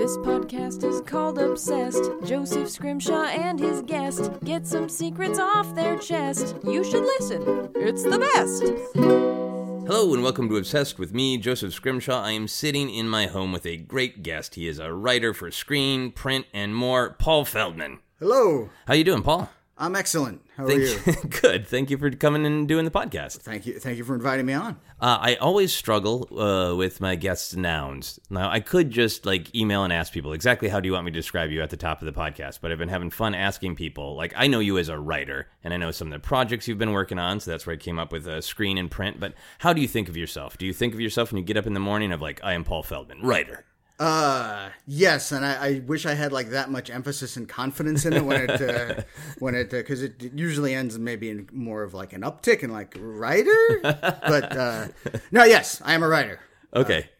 This podcast is called Obsessed. Joseph Scrimshaw and his guest get some secrets off their chest. You should listen, it's the best. Hello and welcome to Obsessed with me, Joseph Scrimshaw. I am sitting in my home with a great guest. He is a writer for screen, print, and more, Paul Feldman. Hello. How you doing, Paul? I'm excellent. How are Thank you? Good. Thank you for coming and doing the podcast. Thank you. Thank you for inviting me on. Uh, I always struggle uh, with my guests' nouns. Now, I could just like email and ask people exactly how do you want me to describe you at the top of the podcast, but I've been having fun asking people. Like, I know you as a writer, and I know some of the projects you've been working on, so that's where I came up with a screen and print. But how do you think of yourself? Do you think of yourself when you get up in the morning of like, I am Paul Feldman, writer? Uh, yes, and I, I wish I had like that much emphasis and confidence in it when it uh, when it because it usually ends maybe in more of like an uptick in like writer. but uh, no, yes, I am a writer. Okay.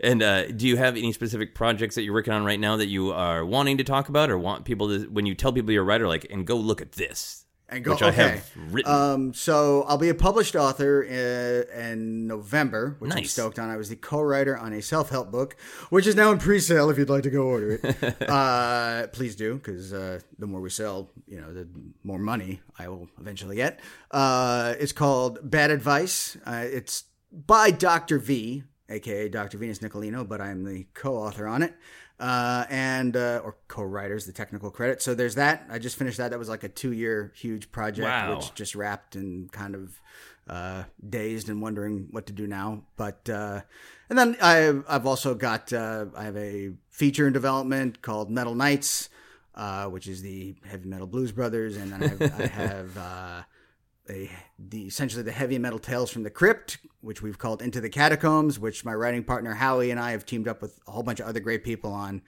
And uh, do you have any specific projects that you're working on right now that you are wanting to talk about, or want people to, when you tell people you're a writer, like, and go look at this, And go, which I okay. have written? Um, so I'll be a published author in, in November, which I'm stoked on. I was the co-writer on a self-help book, which is now in pre-sale. If you'd like to go order it, uh, please do, because uh, the more we sell, you know, the more money I will eventually get. Uh, it's called Bad Advice. Uh, it's by Dr. V, aka Dr. Venus Nicolino, but I'm the co-author on it. Uh, and uh, or co-writers, the technical credit. So there's that. I just finished that. That was like a two-year huge project, Wow. which just wrapped and kind of uh, dazed and wondering what to do now. But uh, and then I've I've also got uh, I have a feature in development called Metal Knights, uh, which is the heavy metal Blues Brothers, and then I have, I have uh, a the essentially the heavy metal tales from the crypt, which we've called Into the Catacombs, which my writing partner Howie and I have teamed up with a whole bunch of other great people on,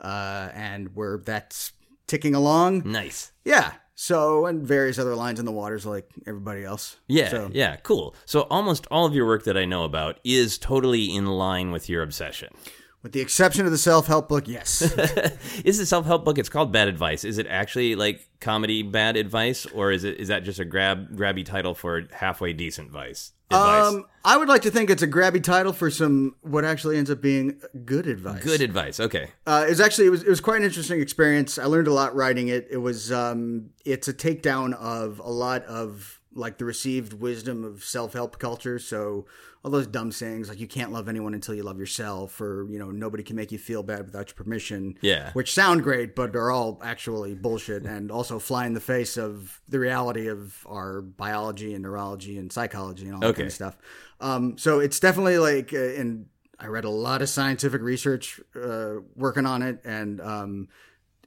uh, and we're that's ticking along. nice. Yeah. So and various other lines in the waters like everybody else. Yeah, So, yeah, cool. So almost all of your work that I know about is totally in line with your obsession. With the exception of the self help book, yes. is the self-help book? It's called Bad Advice. Is it actually like comedy bad advice, or is it is that just a grab grabby title for halfway decent vice? Advice. um, I would like to think it's a grabby title for some what actually ends up being good advice. Good advice. Okay. Uh, it was actually it was it was quite an interesting experience. I learned a lot writing it. It was um, it's a takedown of a lot of like the received wisdom of self help culture. So all those dumb sayings like you can't love anyone until you love yourself, or you know nobody can make you feel bad without your permission. Yeah. which sound great, but are all actually bullshit and also fly in the face of the reality of our biology and neurology and psychology and all that Okay. kind of stuff. Um, so it's definitely like, uh, and I read a lot of scientific research uh, working on it, and um,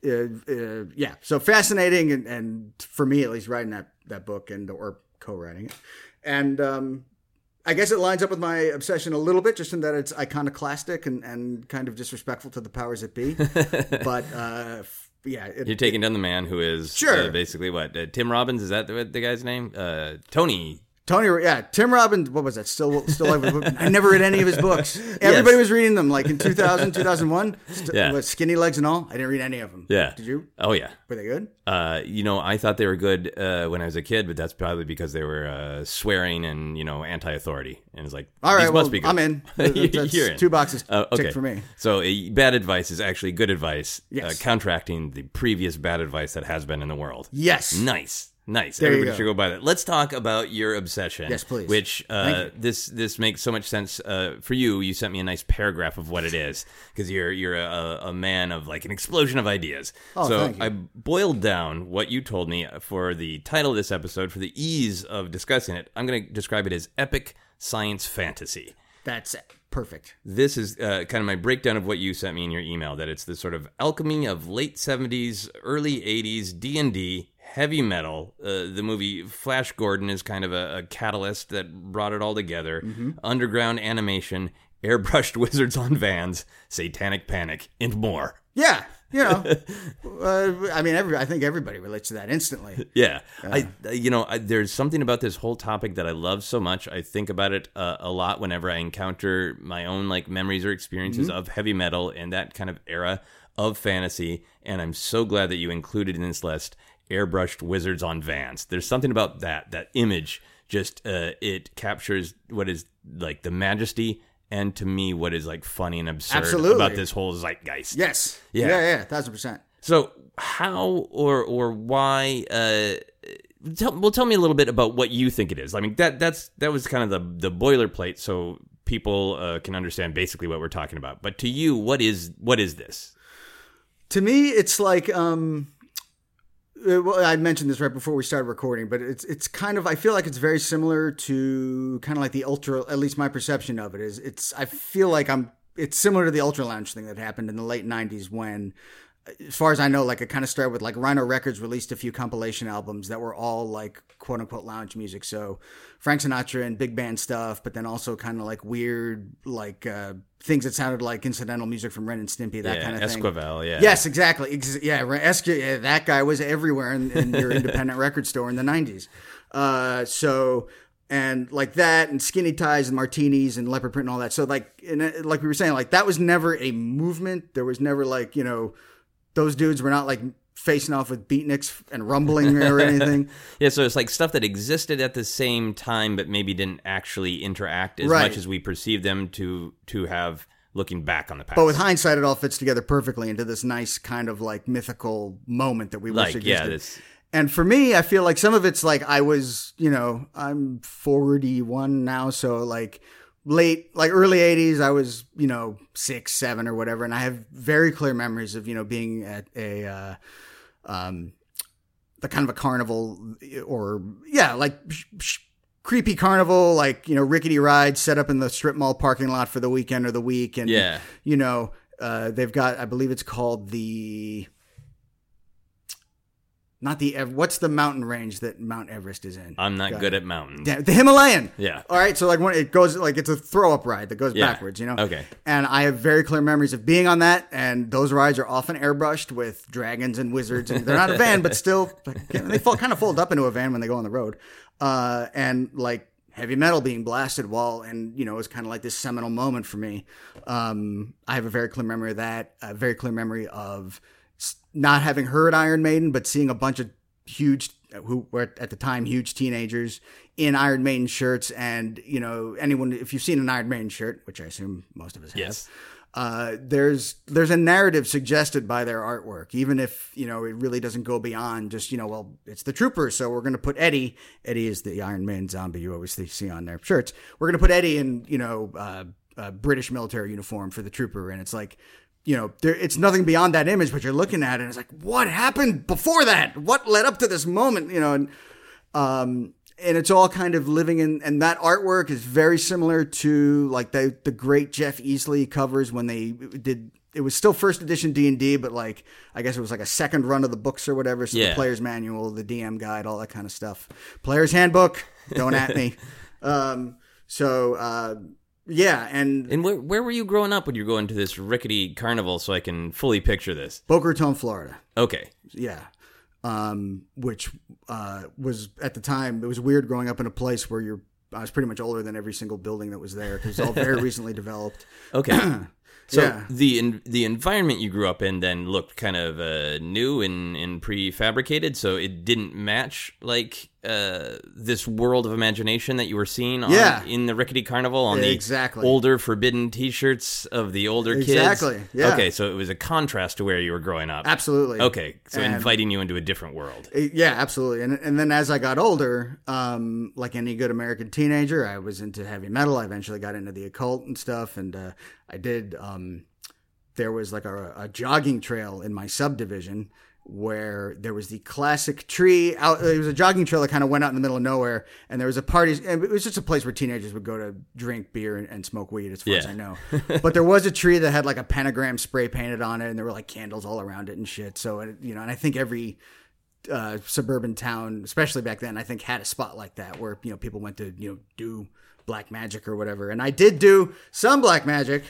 uh, uh, yeah, so fascinating, and, and for me at least, writing that that book and or co-writing it, and um, I guess it lines up with my obsession a little bit, just in that it's iconoclastic and, and kind of disrespectful to the powers that be. but uh, f- yeah, it, You're taking down the man who is Sure. uh, basically what uh, Tim Robbins is that the, the guy's name? Uh, Tony. Tony, yeah, Tim Robbins. What was that? Still, still. I never read any of his books. Everybody was reading them, like in 2000, 2001. St- Yeah. Skinny Legs and all. I didn't read any of them. Yeah. Did you? Oh yeah. Were they good? Uh, you know, I thought they were good uh, when I was a kid, but that's probably because they were uh, swearing and you know anti-authority, and it's like All right, well, must be good. I'm in. You're in. two boxes Uh, okay. for me. So uh, bad advice is actually good advice, uh, Yes. counteracting the previous bad advice that has been in the world. Yes. Nice. Nice. There Everybody should go buy that. Let's talk about your obsession. Yes, please. Which uh, this this makes so much sense uh, for you. You sent me a nice paragraph of what it is because you're you're a, a man of like an explosion of ideas. Oh, so thank you. I boiled down what you told me for the title of this episode for the ease of discussing it. I'm going to describe it as epic science fantasy That's it. perfect. this is uh, kind of my breakdown of what you sent me in your email that it's the sort of alchemy of late 70s early 80s d&d heavy metal. Uh, the movie flash gordon is kind of a, a catalyst that brought it all together. Underground animation airbrushed wizards on vans satanic panic and more. Yeah, you know, uh, I mean, every, I think everybody relates to that instantly. Yeah, I you know I, there's something about this whole topic that I love so much. I think about it uh, a lot whenever I encounter my own like memories or experiences of heavy metal and that kind of era of fantasy. And I'm so glad that you included in this list airbrushed wizards on vans. There's something about that that image. Just uh, it captures what is like the majesty and to me what is like funny and absurd Absolutely. about this whole zeitgeist. Yes. Yeah. Yeah. Yeah. Thousand percent. So how or or why? Uh, tell, well, tell me a little bit about what you think it is. I mean that that's that was kind of the the boilerplate, so people uh, can understand basically what we're talking about. But to you, what is what is this? To me, it's like um, Uh, well, I mentioned this right before we started recording, but it's it's kind of I feel like it's very similar to kind of like the ultra. At least my perception of it is it's. I feel like I'm. It's similar to the ultra lounge thing that happened in the late '90s when. As far as I know, like it kind of started with like Rhino Records released a few compilation albums that were all like quote unquote lounge music. So Frank Sinatra and big band stuff, but then also kind of like weird like uh, things that sounded like incidental music from Ren and Stimpy, that yeah, kind of thing. Esquivel, yeah. Yes, exactly. Ex- yeah, Esqu- yeah, that guy was everywhere in, in your independent record store in the '90s. Uh, so and like that, and skinny ties, and martinis, and leopard print, and all that. So like, and uh, like we were saying, like that was never a movement. There was never like you know, those dudes were not like facing off with beatniks and rumbling or anything. Yeah, so it's like stuff that existed at the same time, but maybe didn't actually interact as Right. much as we perceive them to to have looking back on the past. But with hindsight, it all fits together perfectly into this nice kind of like mythical moment that we wish like existed. yeah, this And for me, I feel like some of it's like I was, you know, I'm 41 now, so like late, like early 80s, I was, you know, six, seven or whatever, and I have very clear memories of, you know, being at a, uh, um, the kind of a carnival or yeah, like sh- sh- creepy carnival, like you know, rickety rides set up in the strip mall parking lot for the weekend or the week, and Yeah. you know, uh, they've got, I believe it's called the. Not the what's the mountain range that Mount Everest is in? I'm not Got good it. at mountains. Yeah, the Himalayan. Yeah. All right, so like when it goes like it's a throw up ride that goes Yeah. backwards, you know. Okay. And I have very clear memories of being on that, and those rides are often airbrushed with dragons and wizards, and they're not a van, but still they fall, kind of fold up into a van when they go on the road, uh, and like heavy metal being blasted while and you know it was kind of like this seminal moment for me. Um, I have a very clear memory of that. A very clear memory of not having heard Iron Maiden, but seeing a bunch of huge who were at the time huge teenagers in Iron Maiden shirts, and you know anyone if you've seen an Iron Maiden shirt, which I assume most of us have, uh, there's there's a narrative suggested by their artwork, even if you know it really doesn't go beyond just you know well it's the Troopers, so we're going to put Eddie. Eddie is the Iron Man zombie you always see on their shirts. We're going to put Eddie in you know uh, uh, British military uniform for the Trooper, and it's like you know there, it's nothing beyond that image, but you're looking at it, and it's like what happened before that? What led up to this moment? You know, and um, and it's all kind of living in and that artwork is very similar to like the the great Jeff Easley covers when they did it was still first edition D&D but like I guess it was like a second run of the books or whatever so Yeah. the player's manual the DM guide all that kind of stuff player's handbook don't at me um so uh yeah and And where where were you growing up when you were going to this rickety carnival so I can fully picture this? Boca Raton Florida Okay. yeah um, which uh, was at the time it was weird growing up in a place where you're I was pretty much older than every single building that was there because it's all very recently developed. Okay. So Yeah. the in, the environment you grew up in then looked kind of uh, new and, and prefabricated, so it didn't match like uh, this world of imagination that you were seeing on, Yeah. in the Rickety Carnival on the Exactly. older forbidden T-shirts of the older kids. Exactly, yeah. Okay, so it was a contrast to where you were growing up. Absolutely. Okay, so And- inviting you into a different world. Uh, Yeah, absolutely. And and then as I got older, um, like any good American teenager, I was into heavy metal. I eventually got into the occult and stuff, and uh, I did. Um, there was like a, a jogging trail in my subdivision where there was the classic tree out. It was a jogging trail that kind of went out in the middle of nowhere, and there was a party. And it was just a place where teenagers would go to drink beer and, and smoke weed, as far as I know. but there was a tree that had like a pentagram spray painted on it, and there were like candles all around it and shit. So it, you know, and I think every uh, suburban town, especially back then, I think had a spot like that where you know people went to you know do black magic or whatever. And I did do some black magic,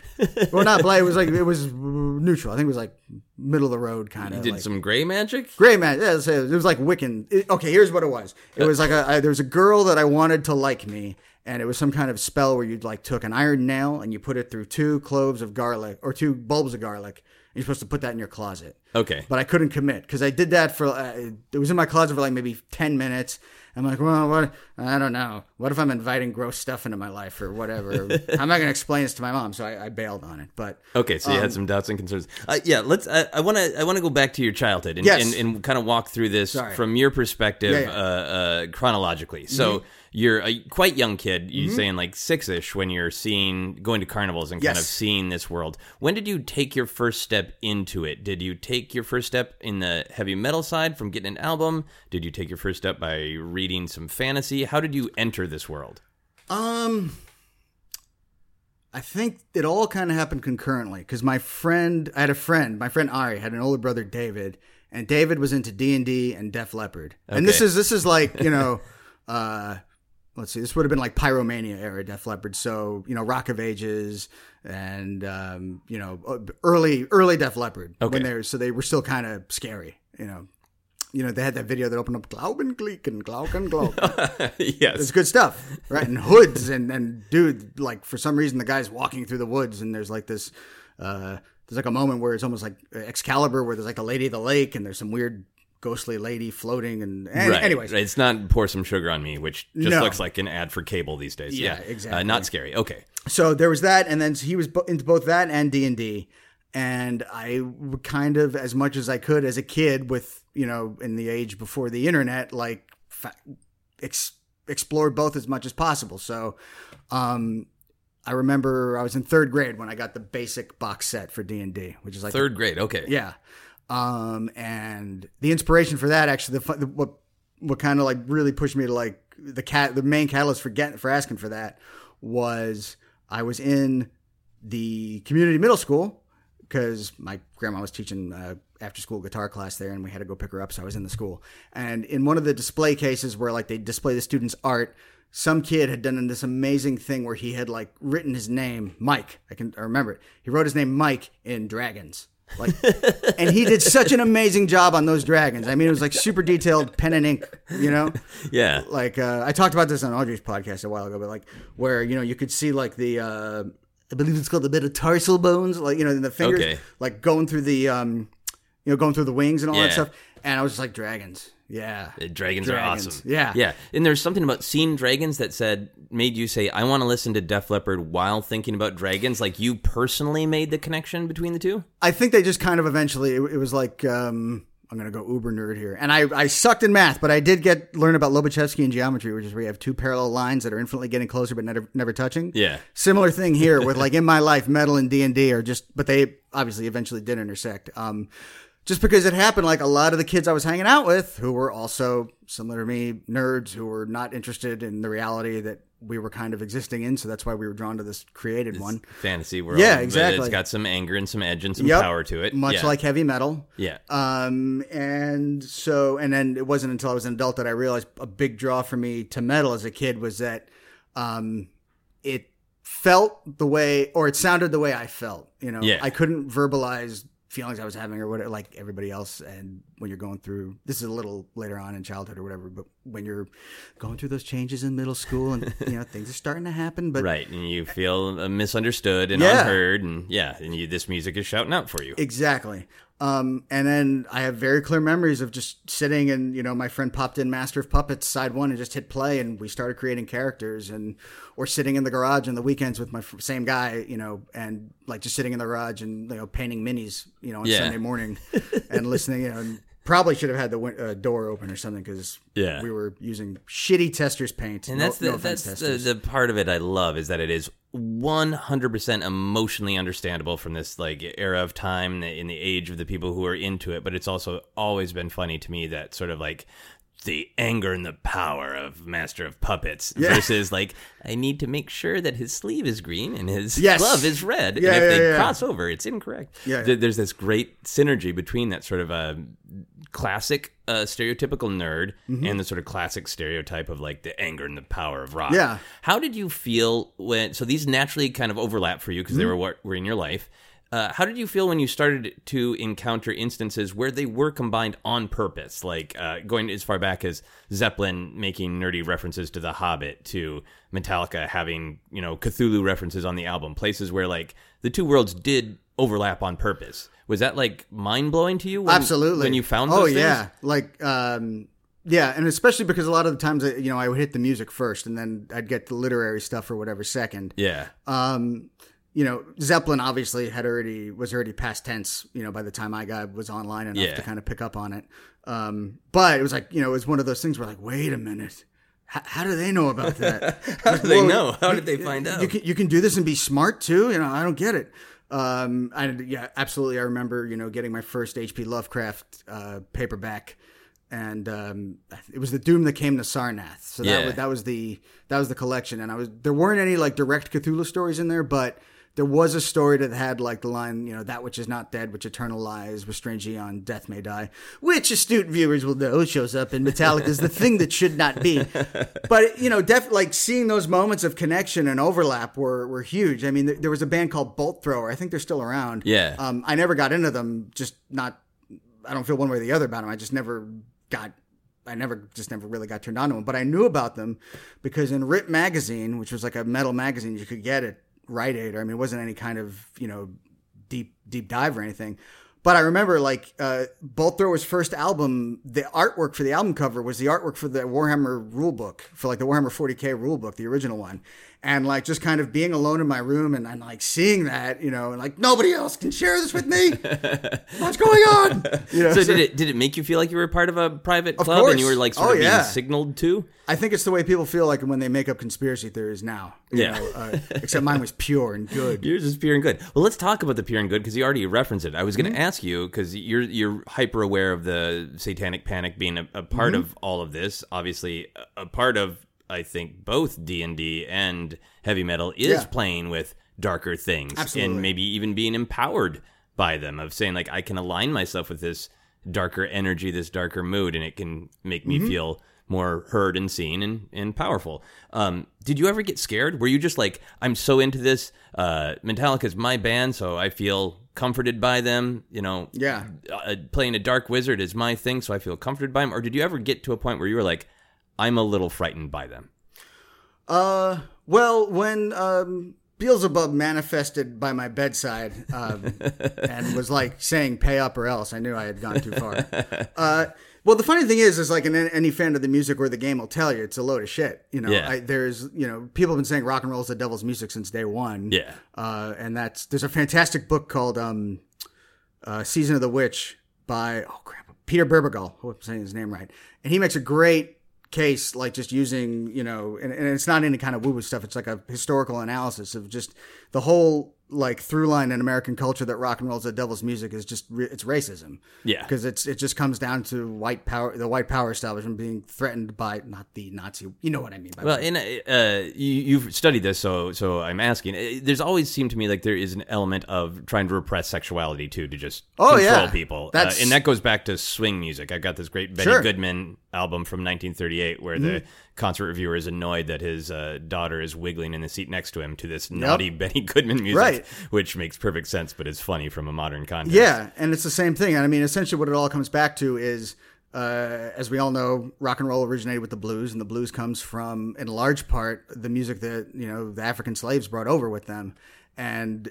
well not black. It was like it was neutral. I think it was like middle of the road kind You of. did like, some gray magic? Gray magic. Yeah, it was- like Wiccan. It- okay, here's what it was. It was like a, I, there was a girl that I wanted to like me, and it was some kind of spell where you'd like took an iron nail and you put it through two cloves of garlic or two bulbs of garlic. And you're supposed to put that in your closet Okay. but I couldn't commit because I did that for uh, it was in my closet for like maybe ten minutes, I'm like, well, what? I don't know. What if I'm inviting gross stuff into my life or whatever? I'm not going to explain this to my mom, so I, I bailed on it. But Okay, so you had some doubts and concerns. Uh, yeah, let's. I- I want to. I want to go back to your childhood and, Yes. and, and kind of walk through this Sorry. from your perspective Yeah, yeah. Uh, uh, chronologically. So Mm-hmm. You're a quite young kid. You're saying like six ish when you're seeing going to carnivals and kind of seeing this world. When did you take your first step into it? Did you take your first step in the heavy metal side from getting an album? Did you take your first step by reading some fantasy? How did you enter this world? Um, I think it all kind of happened concurrently because my friend, I had a friend, my friend Ari had an older brother David, and David was into D and D and Def Leppard, and this is this is like you know, uh, let's see, this would have been like Pyromania era Def Leppard, so you know, Rock of Ages and um, you know, uh, early early Def Leppard Okay. when they were so they were still kind of scary, you know. You know, they had that video that opened up Glauben Gleeken, Glauben Glauben. yes. It's good stuff, right? And hoods and and dude, like for some reason the guy's walking through the woods and there's like this, uh, there's like a moment where it's almost like Excalibur, where there's like a lady of the lake and there's some weird ghostly lady floating and, and Right. anyways, it's not pour some sugar on me, which just No. looks like an ad for cable these days. Yeah, Yeah, exactly. Uh, not scary. Okay. so there was that, and then he was into both that and D and i kind of as much as I could as a kid with you know in the age before the internet, like fa- ex- explored both as much as possible. So, um, I remember I was in third grade when I got the basic box set for D and D, which is like Third grade. Okay. yeah. Um, and the inspiration for that actually, the, the what what kind of like really pushed me to like the cat the main catalyst for getting for asking for that was I was in the community middle school because my grandma was teaching uh, after school guitar class there and we had to go pick her up so i was in the school. And in one of the display cases where like they display the students art some kid had done this amazing thing where he had like written his name mike. I can I remember it. He wrote his name mike in dragons like and he did such an amazing job on those dragons i mean it was like super detailed pen and ink you know Yeah. like uh, I talked about this on Audrey's podcast a while ago, but like where you know you could see like the uh, I believe it's called the metatarsal bones, like you know the fingers, Okay. like going through the um, you know going through the wings and all Yeah. that stuff. And I was just like dragons, yeah, Uh, Dragons, are awesome. yeah. Yeah. And there's something about seeing dragons that said, made you say, I want to listen to Def Leppard while thinking about dragons. Like you personally made the connection between the two? I think they just kind of eventually it, it was like um, I'm gonna go uber nerd here, and I I sucked in math, but I did get learn about Lobachevsky and geometry, which is where you have two parallel lines that are infinitely getting closer but never never touching. Yeah. Similar thing here with like in my life, metal and D and D are just, but they obviously eventually did intersect. Um, just because it happened, like a lot of the kids I was hanging out with, who were also similar to me, nerds who were not interested in the reality that we were kind of existing in. So that's why we were drawn to this created one. Fantasy world. Yeah, exactly. It's got some anger and some edge and some Yep. power to it. much Yeah. like heavy metal. Yeah. Um, and so, and then it wasn't until I was an adult that I realized a big draw for me to metal as a kid was that, um, it felt the way, or it sounded the way I felt. You know, Yeah. I couldn't verbalize feelings I was having or whatever, like everybody else. And when you're going through, this is a little later on in childhood or whatever, but when you're going through those changes in middle school and you know things are starting to happen, but Right. And you feel misunderstood and Yeah. unheard. And yeah. And you, this music is shouting out for you. Exactly. Um, and then I have very clear memories of just sitting and, you know, my friend popped in Master of Puppets side one and just hit play and we started creating characters and, or sitting in the garage on the weekends with my f- same guy, you know, and like just sitting in the garage and, you know, painting minis, you know, on Yeah. Sunday morning and listening, you know, and probably should have had the win- uh, door open or something because Yeah. we were using shitty Testors paint. And No- that's the, no that's the, the part of it I love is that it is 100% emotionally understandable from this like era of time in the age of the people who are into it but it's also always been funny to me that sort of like the anger and the power of Master of Puppets versus like I need to make sure that his sleeve is green and his Yes. glove is red. Yeah, and if yeah, they yeah. cross over, it's incorrect. Yeah, yeah. There's this great synergy between that sort of a classic uh, stereotypical nerd Mm-hmm. and the sort of classic stereotype of like the anger and the power of rock. Yeah. How did you feel when? So these naturally kind of overlap for you because Mm-hmm. they were what were in your life. Uh, how did you feel when you started to encounter instances where they were combined on purpose, like uh, going as far back as Zeppelin making nerdy references to The Hobbit, to Metallica having you know Cthulhu references on the album, places where like the two worlds did overlap on purpose. Was that like mind blowing to you? When, Absolutely. When you found oh things? yeah, like um, Yeah, and especially because a lot of the times, I- you know, I would hit the music first, and then I'd get the literary stuff or whatever second. Yeah. Um, you know, Zeppelin obviously had already was already past tense. You know, by the time I got was online enough Yeah. to kind of pick up on it. Um, but it was like you know, it was one of those things where like, wait a minute, how, how do they know about that? How do they Well, know? How did they find out? You can you can do this and be smart too. You know, I don't get it. Um, I yeah, absolutely. I remember you know getting my first H.P. Lovecraft uh, paperback, and um, it was the Doom that came to Sarnath. So that Yeah. was that was the that was the collection, and I was there weren't any like direct Cthulhu stories in there, but. There was a story that had like the line, you know, that which is not dead, which eternal lies, with strange eon, death may die, which astute viewers will know shows up in Metallica's the thing that should not be. But you know, def- like seeing those moments of connection and overlap were were huge. I mean, there, there was a band called Bolt Thrower. I think they're still around. Yeah. Um, I never got into them. Just not. I don't feel one way or the other about them. I just never got. I never just never really got turned on to them. But I knew about them because in Rip magazine, which was like a metal magazine you could get at Rite Aid, or I mean, it wasn't any kind of you know deep deep dive or anything. But I remember like uh, Bolt Thrower's first album, the artwork for the album cover was the artwork for the Warhammer rulebook, for like the Warhammer 40k rulebook, the original one. And like just kind of being alone in my room and, and like seeing that, you know, and like nobody else can share this with me. What's going on? You know, So did it did it make you feel like you were part of a private club course. and you were like sort Oh, of being yeah. signaled to? I think it's the way people feel like when they make up conspiracy theories now. you Yeah. know, uh, except mine was pure and good. Yours is pure and good. Well, let's talk about the pure and good because you already referenced it. I was going to Mm-hmm. ask you because you're you're hyper aware of the satanic panic being a, a part Mm-hmm. of all of this. Obviously, a, a part of I think both D and D and heavy metal is Yeah. playing with darker things Absolutely. and maybe even being empowered by them. Of saying like I can align myself with this darker energy, this darker mood, and it can make Mm-hmm. me feel more heard and seen and, and powerful. Um, did you ever get scared? Were you just like, I'm so into this? Uh, Metallica's my band, so I feel comforted by them. You know, Yeah. uh, playing a dark wizard is my thing, so I feel comforted by them. Or did you ever get to a point where you were like, I'm a little frightened by them? Uh, well, when um, Beelzebub manifested by my bedside um, and was like saying "pay up or else," I knew I had gone too far. Uh, well, the funny thing is, is like an, any fan of the music or the game will tell you, it's a load of shit. You know, Yeah. I, there's you know people have been saying rock and roll is the devil's music since day one. Yeah. uh, and that's there's a fantastic book called um, uh, Season of the Witch by oh crap Peter Bebergal. I hope I'm saying his name right, and he makes a great case like just using you know and, and it's not any kind of woo woo stuff it's like a historical analysis of just the whole like through line in American culture that rock and roll is the devil's music is just it's racism Yeah. because it's it just comes down to white power the white power establishment being threatened by not the Nazi you know what I mean by Well, that. in uh, you, you've studied this, so so I'm asking. Uh, There's always seemed to me like there is an element of trying to repress sexuality too, to just Oh, control yeah. people. That's- uh, and that goes back to swing music. I've got this great Benny Sure. Goodman album from 1938, where the concert reviewer is annoyed that his uh, daughter is wiggling in the seat next to him to this naughty Benny Goodman music, Right. which makes perfect sense, but is funny from a modern context. Yeah, and it's the same thing. And I mean, essentially, what it all comes back to is, uh, as we all know, rock and roll originated with the blues, and the blues comes from, in large part, the music that you know the African slaves brought over with them. And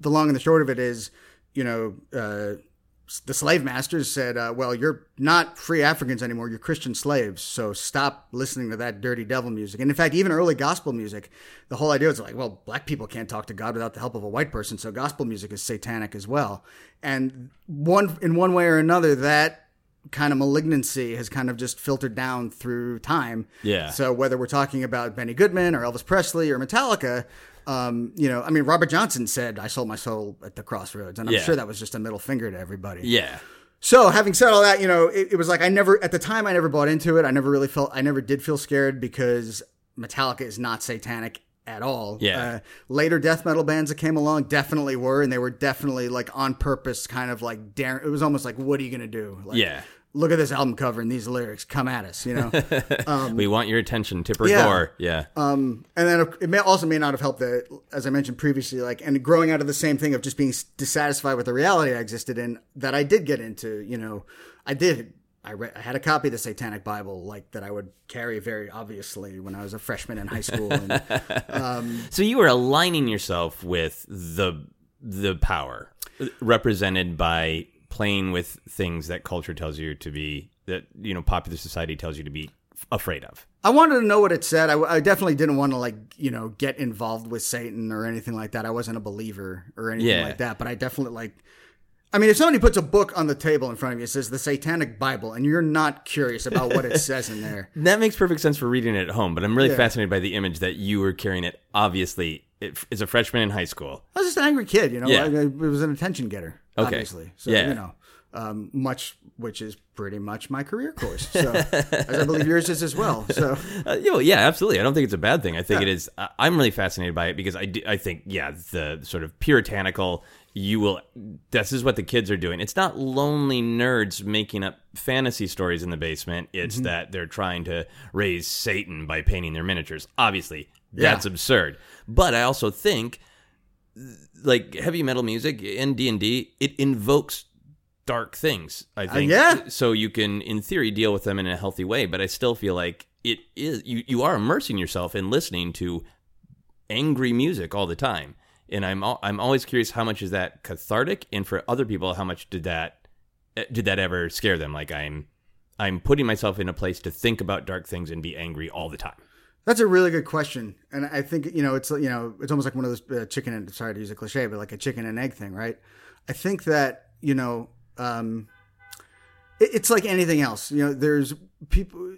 the long and the short of it is, you know. Uh, the slave masters said, uh, "Well, you're not free Africans anymore. You're Christian slaves. So stop listening to that dirty devil music." And in fact, even early gospel music, the whole idea was like, "Well, black people can't talk to God without the help of a white person. So gospel music is satanic as well." And one in one way or another, that kind of malignancy has kind of just filtered down through time. Yeah. So whether we're talking about Benny Goodman or Elvis Presley or Metallica. Um, you know, I mean, Robert Johnson said, "I sold my soul at the crossroads," and I'm Yeah. sure that was just a middle finger to everybody. Yeah. So, having said all that, you know, it, it was like I never, at the time, I never bought into it. I never really felt, I never did feel scared because Metallica is not satanic at all. Yeah. Uh, later death metal bands that came along definitely were, and they were definitely like on purpose, kind of like daring. It was almost like, what are you going to do? Like, Yeah. Look at this album cover and these lyrics. Come at us, you know. Um, we want your attention, Tipper yeah. Gore. Yeah. Um, and then it may also may not have helped that, as I mentioned previously, like and growing out of the same thing of just being dissatisfied with the reality I existed in. That I did get into, you know, I did. I, read, I had a copy of the Satanic Bible, like that I would carry very obviously when I was a freshman in high school. And, um, So you were aligning yourself with the the power uh, represented by playing with things that culture tells you to be that you know popular society tells you to be afraid of. I wanted to know what it said. I, I definitely didn't want to like you know get involved with Satan or anything like that. I wasn't a believer or anything Yeah. like that. But I definitely like. I mean, if somebody puts a book on the table in front of you, it says the Satanic Bible, and you're not curious about what it says in there. That makes perfect sense for reading it at home, but I'm really Yeah. fascinated by the image that you were carrying it. Obviously, as a freshman in high school. I was just an angry kid, you know. Yeah. I, I- it was an attention getter, Okay. obviously. So Yeah. you know, um, much which is pretty much my career course. So as I believe yours is as well. So Uh, you know, yeah, absolutely. I don't think it's a bad thing. I think it is. I- I'm really fascinated by it because I, do, I think, yeah, the sort of puritanical. You will. This is what the kids are doing. It's not lonely nerds making up fantasy stories in the basement. It's that they're trying to raise Satan by painting their miniatures. Obviously, that's Yeah. absurd. But I also think, like heavy metal music in D and D, it invokes dark things. I think. yeah. So you can, in theory, deal with them in a healthy way. But I still feel like it is you. You are immersing yourself in listening to angry music all the time, and I'm I'm always curious how much is that cathartic, and for other people, how much did that eh, did that ever scare them? Like I'm I'm putting myself in a place to think about dark things and be angry all the time. That's a really good question, and I think you know it's you know it's almost like one of those uh, chicken and sorry to use a cliche, but like a chicken and egg thing, right? I think that you know um, it, it's like anything else. You know, there's people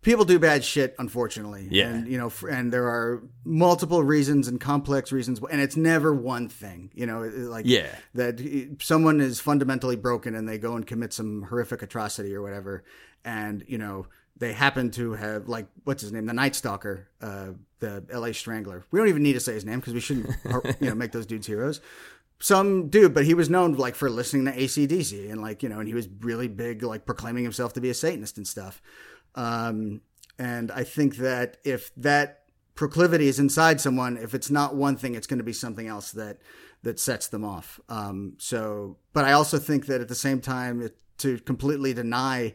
people do bad shit, unfortunately, Yeah. and you know, f- and there are multiple reasons and complex reasons, and it's never one thing. You know, like Yeah. that someone is fundamentally broken and they go and commit some horrific atrocity or whatever and you know they happen to have like what's his name? The night stalker uh, the la strangler. We don't even need to say his name because we shouldn't you know make those dudes heroes. Some dude but he was known like for listening to acdc and like you know and he was really big like proclaiming himself to be a satanist and stuff. Um, and i think that if that proclivity is inside someone if it's not one thing it's going to be something else that that sets them off. Um, so but i also think that at the same time it, to completely deny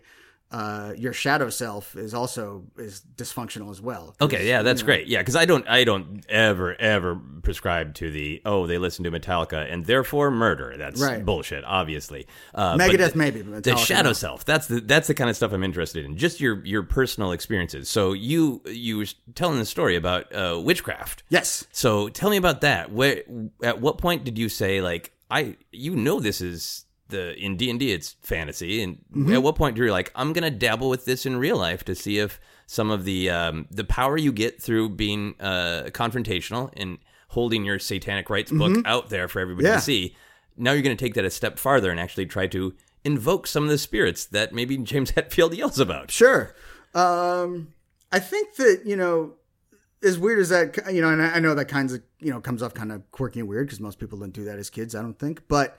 uh, your shadow self is also is dysfunctional as well. Okay, yeah, that's you know, great. Yeah, because I don't, I don't ever, ever prescribe to the oh they listen to Metallica and therefore murder. That's Right. bullshit, obviously. Uh, Megadeth maybe, but the shadow no. self. That's the that's the kind of stuff I'm interested in. Just your your personal experiences. So you you were telling the story about uh, witchcraft. yes So tell me about that. Where at what point did you say like I you know this is the in D and D it's fantasy and Mm-hmm. at what point do you like I'm gonna dabble with this in real life to see if some of the um, the power you get through being uh, confrontational and holding your satanic rights book out there for everybody Mm-hmm. Yeah. to see. Now you're gonna take that a step farther and actually try to invoke some of the spirits that maybe James Hetfield yells about. Sure. Um, I think that you know, as weird as that, you know, and I I know that kinds of you know comes off kind of quirky and weird because most people didn't do that as kids. I don't think, but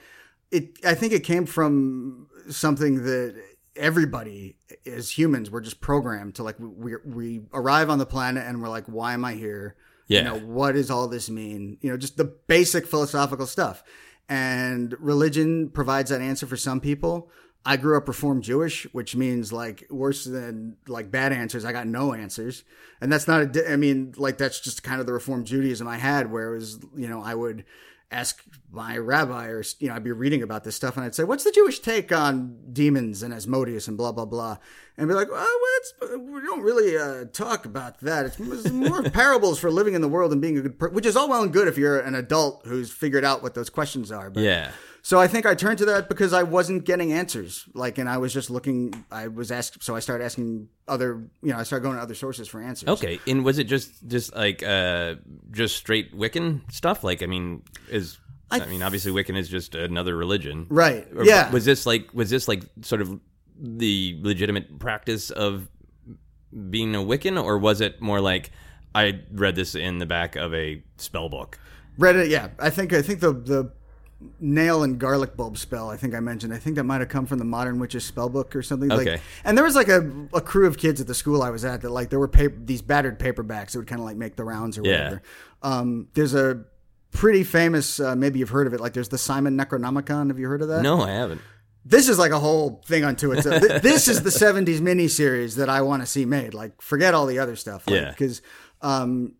it. I think it came from something that everybody as humans we're just programmed to like we we arrive on the planet and we're like, why am I here? Yeah. You know, what does all this mean? You know, just the basic philosophical stuff. And religion provides that answer for some people. I grew up Reformed Jewish, which means like worse than like bad answers. I got no answers. And that's not a, di- I mean, like that's just kind of the Reformed Judaism I had where it was, you know, I would ask my rabbi or, you know, I'd be reading about this stuff and I'd say, what's the Jewish take on demons and Asmodeus and blah, blah, blah. And be like, well, it's, we don't really uh, talk about that. It's, it's more parables for living in the world and being a good person, which is all well and good if you're an adult who's figured out what those questions are. But Yeah. So I think I turned to that because I wasn't getting answers. Like, and I was just looking. I was asked, so I started asking other. You know, I started going to other sources for answers. Okay, and was it just just like uh just straight Wiccan stuff? Like, I mean, is I, I mean, obviously Wiccan is just another religion, Right. Or Yeah. Was this like was this like sort of the legitimate practice of being a Wiccan, or was it more like I read this in the back of a spell book? Read it. Yeah. I think. I think the the nail and garlic bulb spell. I think I mentioned. I think that might have come from the Modern Witches spell book or something. Okay. Like, and there was like a, a crew of kids at the school I was at that like there were paper, these battered paperbacks that would kind of like make the rounds or Yeah. whatever. Um, there's a pretty famous. Uh, maybe you've heard of it. Like there's the Simon Necronomicon. Have you heard of that? No, I haven't. this is like a whole thing unto itself. Th- this is the '70s miniseries that I want to see made. Like, forget all the other stuff. Like, Yeah. because, um,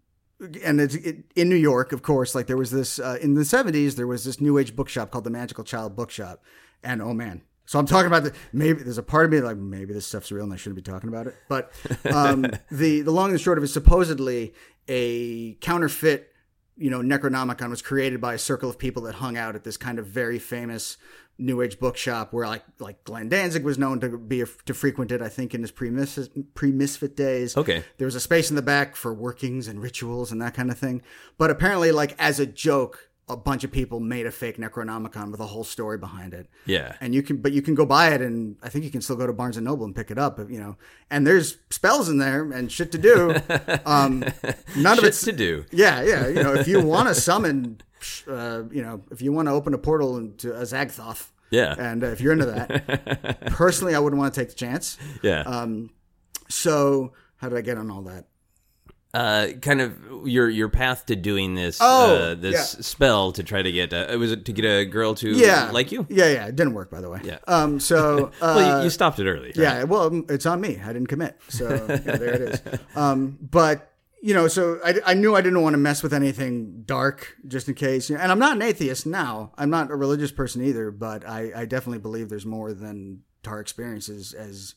and it's it, in New York, of course. Like, there was this uh, in the '70s. There was this New Age bookshop called the Magical Child Bookshop, and oh man, So I'm talking about the maybe there's a part of me like maybe this stuff's real and I shouldn't be talking about it. But um, the the long and short of it, supposedly a counterfeit, you know, Necronomicon was created by a circle of people that hung out at this kind of very famous New Age bookshop where like like Glenn Danzig was known to be a, to frequent it. I think in his pre Misfit days. Okay. There was a space in the back for workings and rituals and that kind of thing. But apparently, like as a joke, a bunch of people made a fake Necronomicon with a whole story behind it. Yeah. And you can, but you can go buy it, and I think you can still go to Barnes and Noble and pick it up. You know, and there's spells in there and shit to do. Um, none of it's to do. Yeah, yeah. You know, if you want to summon, uh, you know, if you want to open a portal into Azathoth, Yeah. and uh, if you're into that, personally, I wouldn't want to take the chance. Yeah. Um, so how did I get on all that? uh, kind of your your path to doing this Oh, uh, this yeah. spell to try to get uh, was it to get a girl to Yeah, like you? Yeah, yeah. It didn't work, by the way. Yeah. Um. So. Uh, Well, you, you stopped it early. right? Yeah, well, it's on me. I didn't commit, so yeah, there it is. Um, but you know, so I, I knew I didn't want to mess with anything dark, just in case. And I'm not an atheist now. I'm not a religious person either, but I, I definitely believe there's more than our experiences as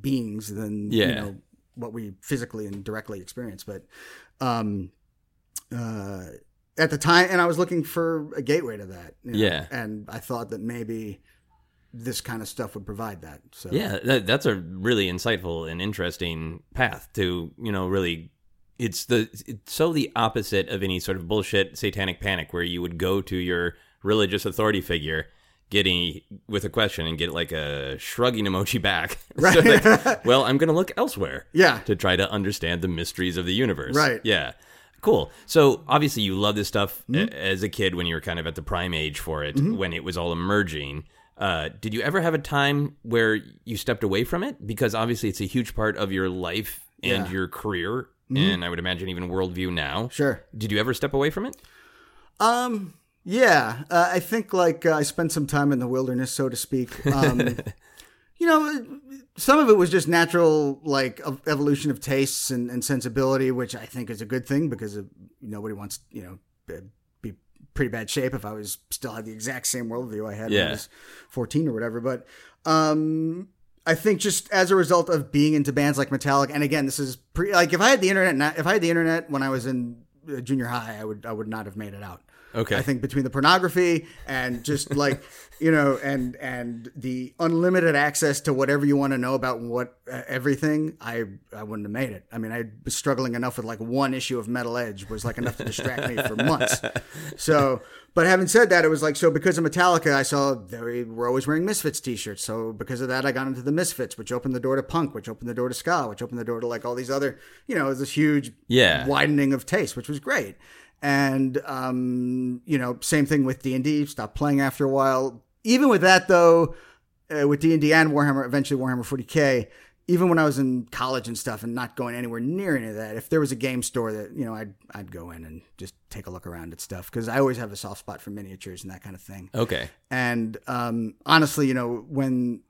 beings than you Yeah. know what we physically and directly experience. But um, uh, at the time, and I was looking for a gateway to that. you know, Yeah. and I thought that maybe this kind of stuff would provide that. So Yeah, that, that's a really insightful and interesting path to you know really. It's the it's so the opposite of any sort of bullshit satanic panic where you would go to your religious authority figure getting with a question and get like a shrugging emoji back. So, like, well, I'm going to look elsewhere. Yeah. To try to understand the mysteries of the universe. Right. Yeah. Cool. So obviously you love this stuff Mm-hmm. a- as a kid when you were kind of at the prime age for it, when it was all emerging. Uh, did you ever have a time where you stepped away from it? Because obviously it's a huge part of your life and Yeah. Mm-hmm. your career, and I would imagine even worldview now. Sure. Did you ever step away from it? Um. Yeah. Uh, I think like uh, I spent some time in the wilderness, so to speak. Um, you know, some of it was just natural, like evolution of tastes and, and sensibility, which I think is a good thing because of, nobody wants you know be- pretty bad shape if I was still had the exact same worldview I had when I was fourteen or whatever. But um. I think just as a result of being into bands like Metallica, and again, this is pre like if I had the internet, if I had the internet when I was in uh, junior high, I would I would not have made it out. Okay. I think between the pornography and just like you know, and and the unlimited access to whatever you want to know about what uh, everything, I I wouldn't have made it. I mean, I was struggling enough with like one issue of Metal Edge was like enough to distract me for months. So, but having said that, it was like so because of Metallica, I saw they were always wearing Misfits t-shirts. So because of that, I got into the Misfits, which opened the door to punk, which opened the door to ska, which opened the door to like all these other, you know, this huge Yeah. widening of taste, which was great. And um, you know, same thing with D and D. Stop playing after a while. Even with that, though, uh, with D and D and Warhammer, eventually Warhammer 40k. Even when I was in college and stuff, and not going anywhere near any of that, if there was a game store that you know, I'd I'd go in and just take a look around at stuff because I always have a soft spot for miniatures and that kind of thing. Okay. And um, honestly, you know, when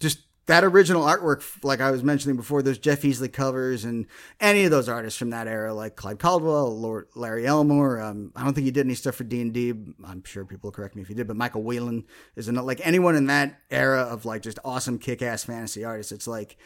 just that original artwork, like I was mentioning before, those Jeff Easley covers and any of those artists from that era, like Clyde Caldwell, Lord, Larry Elmore. Um, I don't think he did any stuff for D and D. I'm sure people will correct me if he did, but Michael Whelan is another, like anyone in that era of like just awesome kick-ass fantasy artists. It's like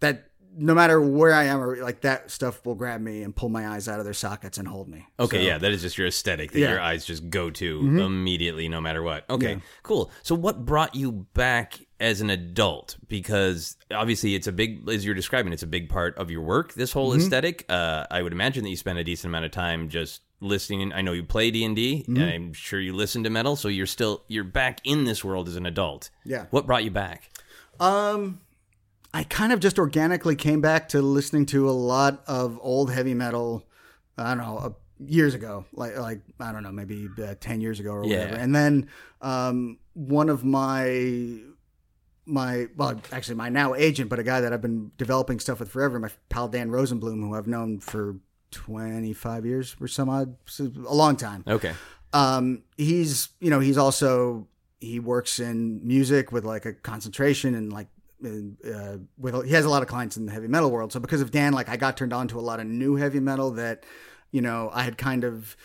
that. No matter where I am, or like that stuff will grab me and pull my eyes out of their sockets and hold me. Okay, So- yeah, that is just your aesthetic that Yeah. Mm-hmm. your eyes just go to immediately, no matter what. Okay, cool. So, what brought you back as an adult? Because obviously, it's a big, as you're describing, it's a big part of your work. This whole Mm-hmm. aesthetic. Uh, I would imagine that you spend a decent amount of time just listening. I know you play D and D. Mm-hmm. I'm sure you listen to metal, so you're still you're back in this world as an adult. Yeah. What brought you back? Um, I kind of just organically came back to listening to a lot of old heavy metal. I don't know, uh, years ago, like like I don't know, maybe uh, ten years ago or Yeah. whatever. And then um, one of my my well, actually my now agent, but a guy that I've been developing stuff with forever, my pal Dan Rosenblum, who I've known for twenty five years or some odd, a long time Okay. um, he's you know he's also he works in music with like a concentration and like uh, with he has a lot of clients in the heavy metal world. So because of Dan, like I got turned on to a lot of new heavy metal that you know I had kind of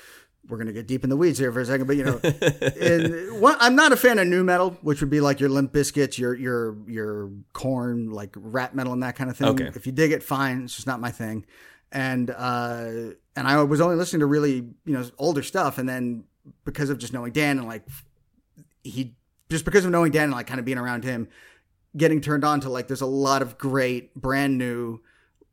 we're gonna get deep in the weeds here for a second, but you know, in, I'm not a fan of nu metal, which would be like your Limp Bizkits, your your your Korn, like rap metal and that kind of thing. Okay. If you dig it, fine. It's just not my thing. And uh, and I was only listening to really you know older stuff, and then because of just knowing Dan and like he just because of knowing Dan and like kind of being around him, getting turned on to like there's a lot of great brand new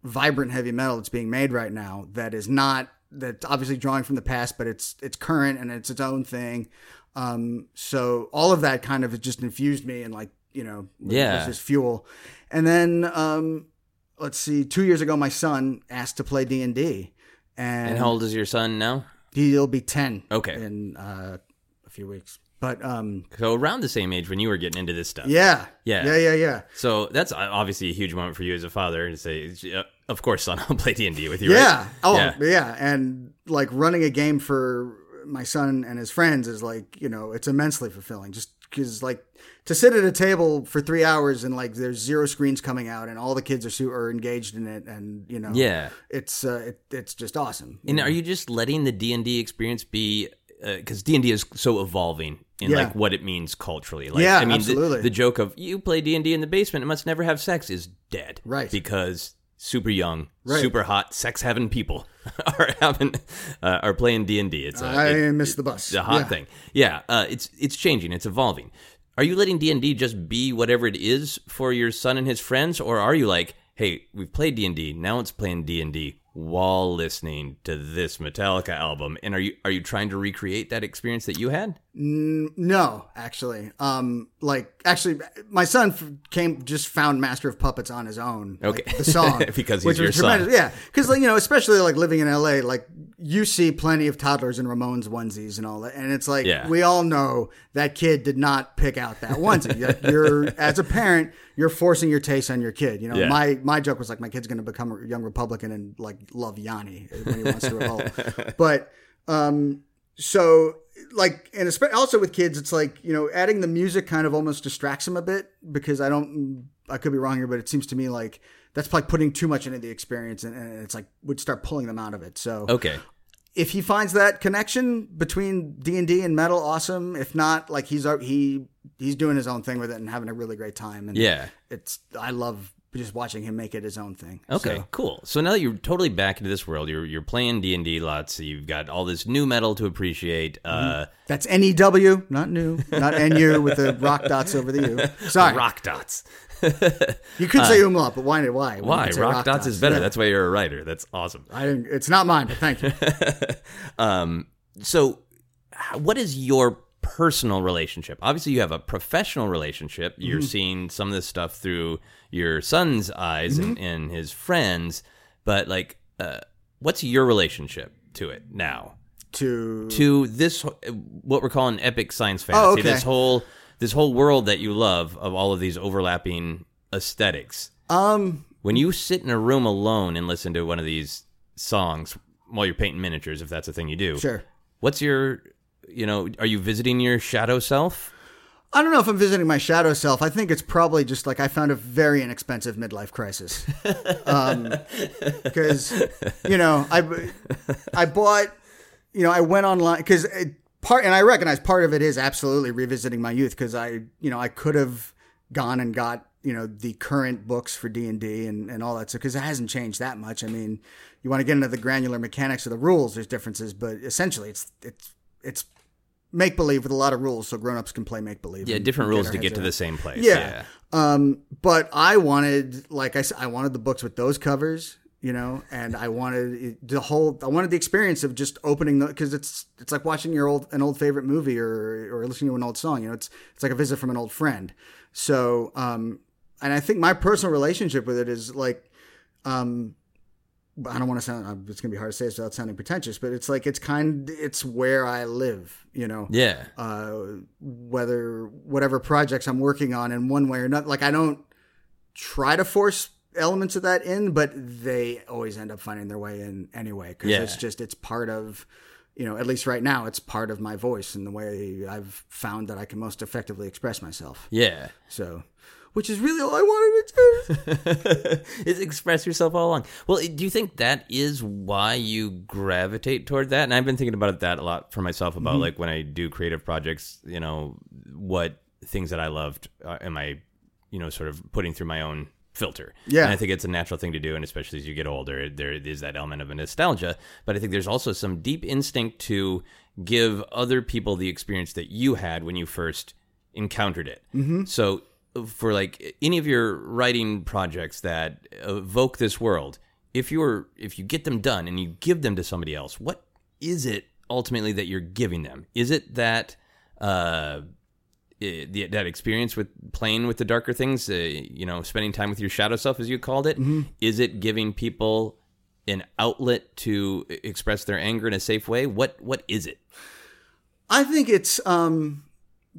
vibrant heavy metal that's being made right now that is not that's obviously drawing from the past but it's it's current and it's its own thing um so all of that kind of just infused me and like you know Yeah. was just fuel and then um let's see 2 years ago my son asked to play D&D and, And how old is your son now? he'll be 10 Okay. in uh, a few weeks but um So around the same age when you were getting into this stuff. yeah Yeah. yeah yeah yeah So that's obviously a huge moment for you as a father to say, uh, "Of course, son, I'll play D and D with you." Yeah. right? Oh, Yeah. yeah. And like running a game for my son and his friends is like, you know, it's immensely fulfilling just because like to sit at a table for three hours and like there's zero screens coming out and all the kids are, su- are engaged in it. And, you know, Yeah. it's, uh, it, it's just awesome. And are you just letting the D and D experience be? Because D and D is so evolving in Yeah. like what it means culturally. Like, Yeah, I mean, the- absolutely. The, joke of you play D and D in the basement and must never have sex is dead, Right. Because super young, Right. super hot, sex having people are having uh, are playing D and D. It's a, I it- missed the bus. the hot Yeah. thing. Yeah, uh, it's it's changing. It's evolving. Are you letting D and D just be whatever it is for your son and his friends, or are you like, hey, we've played D and D, now it's playing D and D while listening to this Metallica album, and are you are you trying to recreate that experience that you had? No, actually, um, like actually, my son f- came just found Master of Puppets on his own. like, Okay. the song Because he's which your was son. tremendous. Yeah, because like you know, especially like living in L.A., like you see plenty of toddlers in Ramones onesies and all that, and it's like Yeah. we all know that kid did not pick out that onesie. Like, you're as a parent, you're forcing your taste on your kid. You know, Yeah. my my joke was like my kid's going to become a young Republican and like love Yanni when he wants to revolt, but. um so like and also with kids it's like you know adding the music kind of almost distracts them a bit because i don't i could be wrong here but it seems to me like that's like putting too much into the experience and, and it's like would start pulling them out of it. So Okay, if he finds that connection between d&d and metal awesome. If not like he's he he's doing his own thing with it and having a really great time. And yeah. it's i love just watching him make it his own thing Okay, So- cool. So now that you're totally back into this world, you're you're playing D and D lots. You've got all this new metal to appreciate. Uh, that's n-e-w not new not nu with the rock dots over the u sorry rock dots. You could say umlaut, but why? Not why? Why say rock, dots, is better? Yeah. That's why you're a writer. That's awesome. I didn't, it's not mine, but thank you. Um, so, what is your personal relationship? Obviously, you have a professional relationship. You're Mm-hmm. seeing some of this stuff through your son's eyes and, Mm-hmm. and his friends, but like, uh, what's your relationship to it now? to To this, what we're calling epic science fantasy. Oh, okay. This whole this whole world that you love of all of these overlapping aesthetics. um, When you sit in a room alone and listen to one of these songs while you're painting miniatures, if that's a thing you do, sure. What's your, you know, are you visiting your shadow self? I don't know if I'm visiting my shadow self. I think it's probably just like I found a very inexpensive midlife crisis. Um, because, you know, I, I bought, you know, I went online because part, and I recognize part of it is absolutely revisiting my youth because I, you know, I could have gone and got, you know, the current books for D and D and all that So, because it hasn't changed that much. I mean, you want to get into the granular mechanics of the rules, there's differences, but essentially it's, it's, it's make believe with a lot of rules so grown-ups can play make believe. Yeah, different rules to get to the same place. Yeah. Um, but I wanted, like I said, I wanted the books with those covers, you know, and I wanted the whole, I wanted the experience of just opening the, because it's it's like watching your old an old favorite movie or or listening to an old song. You know, it's it's like a visit from an old friend. So, um, and I think my personal relationship with it is like, um. I don't want to sound. It's gonna be hard to say this without sounding pretentious, but it's like it's kind. It's where I live, you know Yeah. uh, whether whatever projects I'm working on in one way or not. Like I don't try to force elements of that in, but they always end up finding their way in anyway because Yeah. it's just it's part of you know at least right now it's part of my voice and the way I've found that I can most effectively express myself. Yeah. So which is really all I wanted to do. is express yourself all along. Well, do you think that is why you gravitate toward that? And I've been thinking about that a lot for myself about Mm-hmm. like when I do creative projects, you know, what things that I loved uh, am I, you know, sort of putting through my own filter. Yeah. And I think it's a natural thing to do, and especially as you get older, there is that element of a nostalgia. But I think there's also some deep instinct to give other people the experience that you had when you first encountered it. Mm-hmm. So for like any of your writing projects that evoke this world, if you're if you get them done and you give them to somebody else, what is it ultimately that you're giving them? Is it that uh, eh, the, that experience with playing with the darker things, uh, you know, spending time with your shadow self, as you called it, is it giving people an outlet to express their anger in a safe way? What what is it? I think it's um,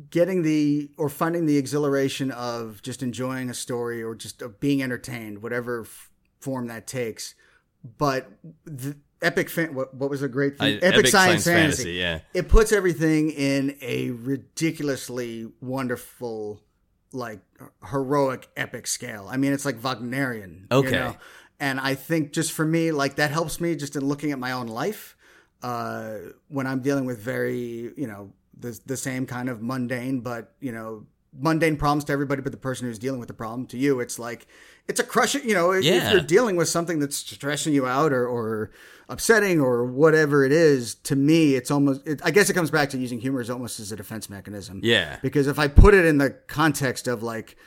getting the or finding the exhilaration of just enjoying a story or just of being entertained, whatever f- form that takes. But the epic, fan, what, what was a great thing? I- epic, science, fantasy. fantasy, yeah. It puts everything in a ridiculously wonderful, like heroic, epic scale. I mean, it's like Wagnerian. you Okay. know? And I think just for me, like that helps me just in looking at my own life uh, when I'm dealing with very, you know, the the same kind of mundane, but you know, mundane problems to everybody, but the person who's dealing with the problem to you, it's like it's a crush. You know, if, if you're dealing with something that's stressing you out or or upsetting or whatever it is, to me, it's almost. It, I guess it comes back to using humor as almost as a defense mechanism. Yeah. Because if I put it in the context of like,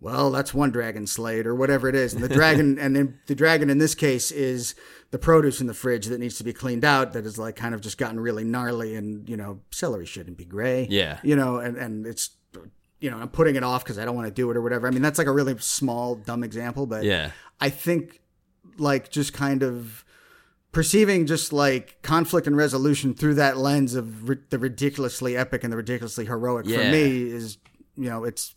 well, that's one dragon slayed or whatever it is, and the dragon and then the dragon in this case is the produce in the fridge that needs to be cleaned out that is like kind of just gotten really gnarly and you know celery shouldn't be gray. Yeah. You know, and and it's you know I'm putting it off because I don't want to do it or whatever. I mean that's like a really small dumb example, but Yeah. I think like just kind of perceiving just like conflict and resolution through that lens of ri- the ridiculously epic and the ridiculously heroic for me is you know it's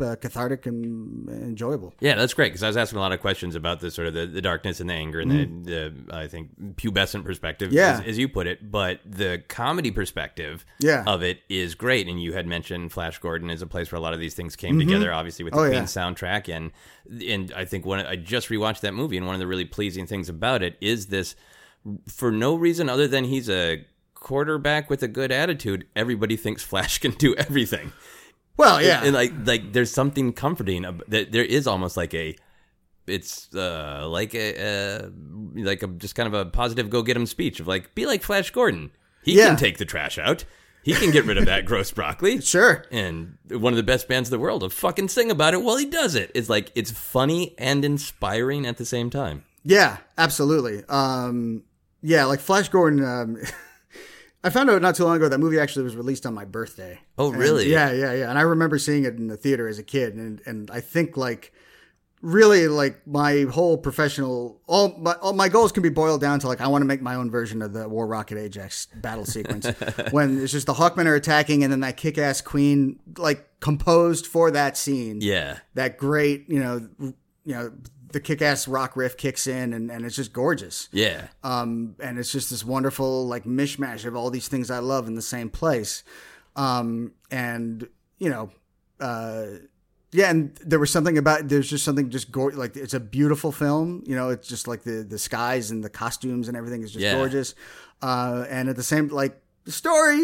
uh, cathartic and enjoyable. Yeah, that's great because I was asking a lot of questions about the sort of the, the darkness and the anger and the, the I think pubescent perspective, Mm. Yeah. as, as you put it. But the comedy perspective Yeah. of it is great. And you had mentioned Flash Gordon is a place where a lot of these things came together, obviously with the Oh, Queen yeah. soundtrack. And and I think when I just rewatched that movie, and one of the really pleasing things about it is this, for no reason other than he's a quarterback with a good attitude, everybody thinks Flash can do everything. Well, yeah, and like like there's something comforting that there is almost like a it's uh like a uh, like a just kind of a positive go get him speech of like be like Flash Gordon he Yeah. can take the trash out he can get rid of that gross broccoli sure. and one of the best bands in the world to fucking sing about it while he does it it's like it's funny and inspiring at the same time Yeah, absolutely. Um, yeah, like Flash Gordon. Um, I found out not too long ago that movie actually was released on my birthday. Oh, And- really? yeah, yeah, yeah. And I remember seeing it in the theater as a kid, and and I think like really like my whole professional all my all my goals can be boiled down to like I want to make my own version of the War Rocket Ajax battle sequence when it's just the Hawkmen are attacking and then that kick ass queen like composed for that scene yeah that great, you know, you know, the kick-ass rock riff kicks in, and, and it's just gorgeous. yeah Um, and it's just this wonderful like mishmash of all these things I love in the same place. Um, and you know, uh, yeah, and there was something about there's just something just go like it's a beautiful film. You know, it's just like the the skies and the costumes and everything is just Yeah. gorgeous. Uh, and at the same like story,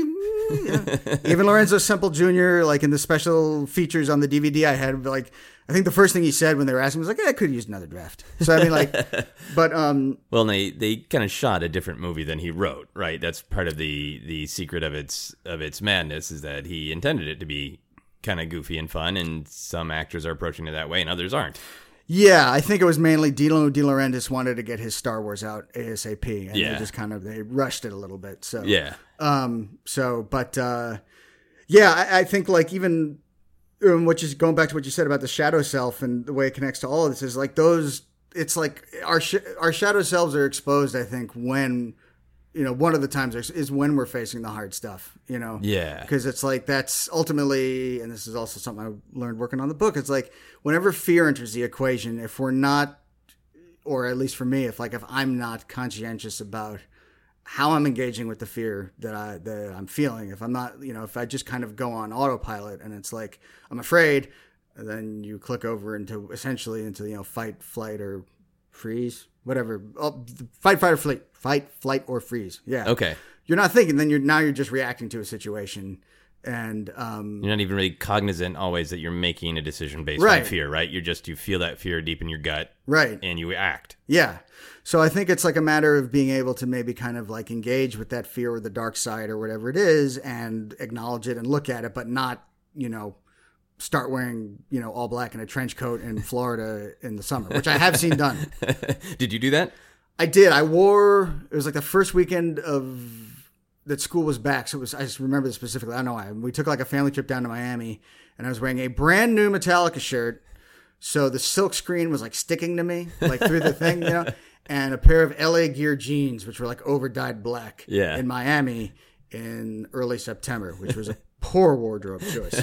yeah. even Lorenzo Semple Jr. like in the special features on the DVD I had like. I think the first thing he said when they were asking was like, "Yeah, I could use another draft." So I mean, like, but um, Well, they they kind of shot a different movie than he wrote, right? That's part of the the secret of its of its madness is that he intended it to be kind of goofy and fun, and some actors are approaching it that way, and others aren't. Yeah, I think it was mainly Dino De Laurentiis wanted to get his Star Wars out ASAP, and Yeah. they just kind of they rushed it a little bit. So Yeah, um, so but uh, yeah, I, I think like even what you going back to what you said about the shadow self and the way it connects to all of this is like those. It's like our sh- our shadow selves are exposed. I think when you know one of the times is- is when we're facing the hard stuff. You know, yeah, because it's like that's ultimately and this is also something i learned working on the book it's like whenever fear enters the equation if we're not or at least for me if like if i'm not conscientious about how i'm engaging with the fear that i that i'm feeling if i'm not you know if i just kind of go on autopilot and it's like i'm afraid then you click over into essentially into you know fight, flight, or freeze, whatever. Oh, fight, fight, or flight, fight, flight, or freeze. Yeah. Okay. You're not thinking. Then you're now you're just reacting to a situation, and um, You're not even really cognizant always that you're making a decision based on fear, right? You're just you feel that fear deep in your gut right. and you act. Yeah. So I think it's like a matter of being able to maybe kind of like engage with that fear or the dark side or whatever it is and acknowledge it and look at it, but not, you know, start wearing, you know, all black and a trench coat in Florida in the summer, which I have seen done. Did you do that? I did. I wore, it was like the first weekend of that school was back. So it was, I just remember this specifically. I don't know why. We took like a family trip down to Miami and I was wearing a brand new Metallica shirt. So the silk screen was like sticking to me, like through the thing, you know, and a pair of LA Gear jeans, which were like overdyed black Yeah. in Miami in early September, which was a poor wardrobe choice.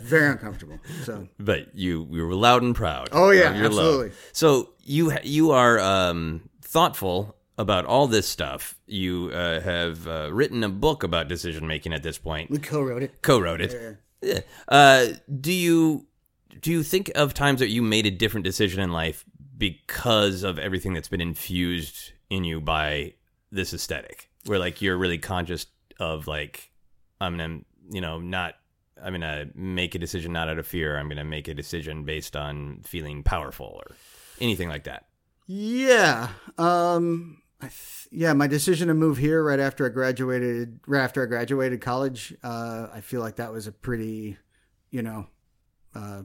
Very uncomfortable. So But you you were loud and proud. Oh, yeah, of your love. absolutely. So you you are um, thoughtful about all this stuff. You uh, have uh, written a book about decision making at this point. we co wrote it. Co-wrote it. Yeah. Uh, do you do you think of times that you made a different decision in life because of everything that's been infused in you by this aesthetic? Where like you're really conscious of like I'm gonna you know not I'm gonna make a decision not out of fear. I'm gonna make a decision based on feeling powerful or anything like that. Yeah. Um th- yeah, my decision to move here right after I graduated right after I graduated college, uh I feel like that was a pretty, you know, uh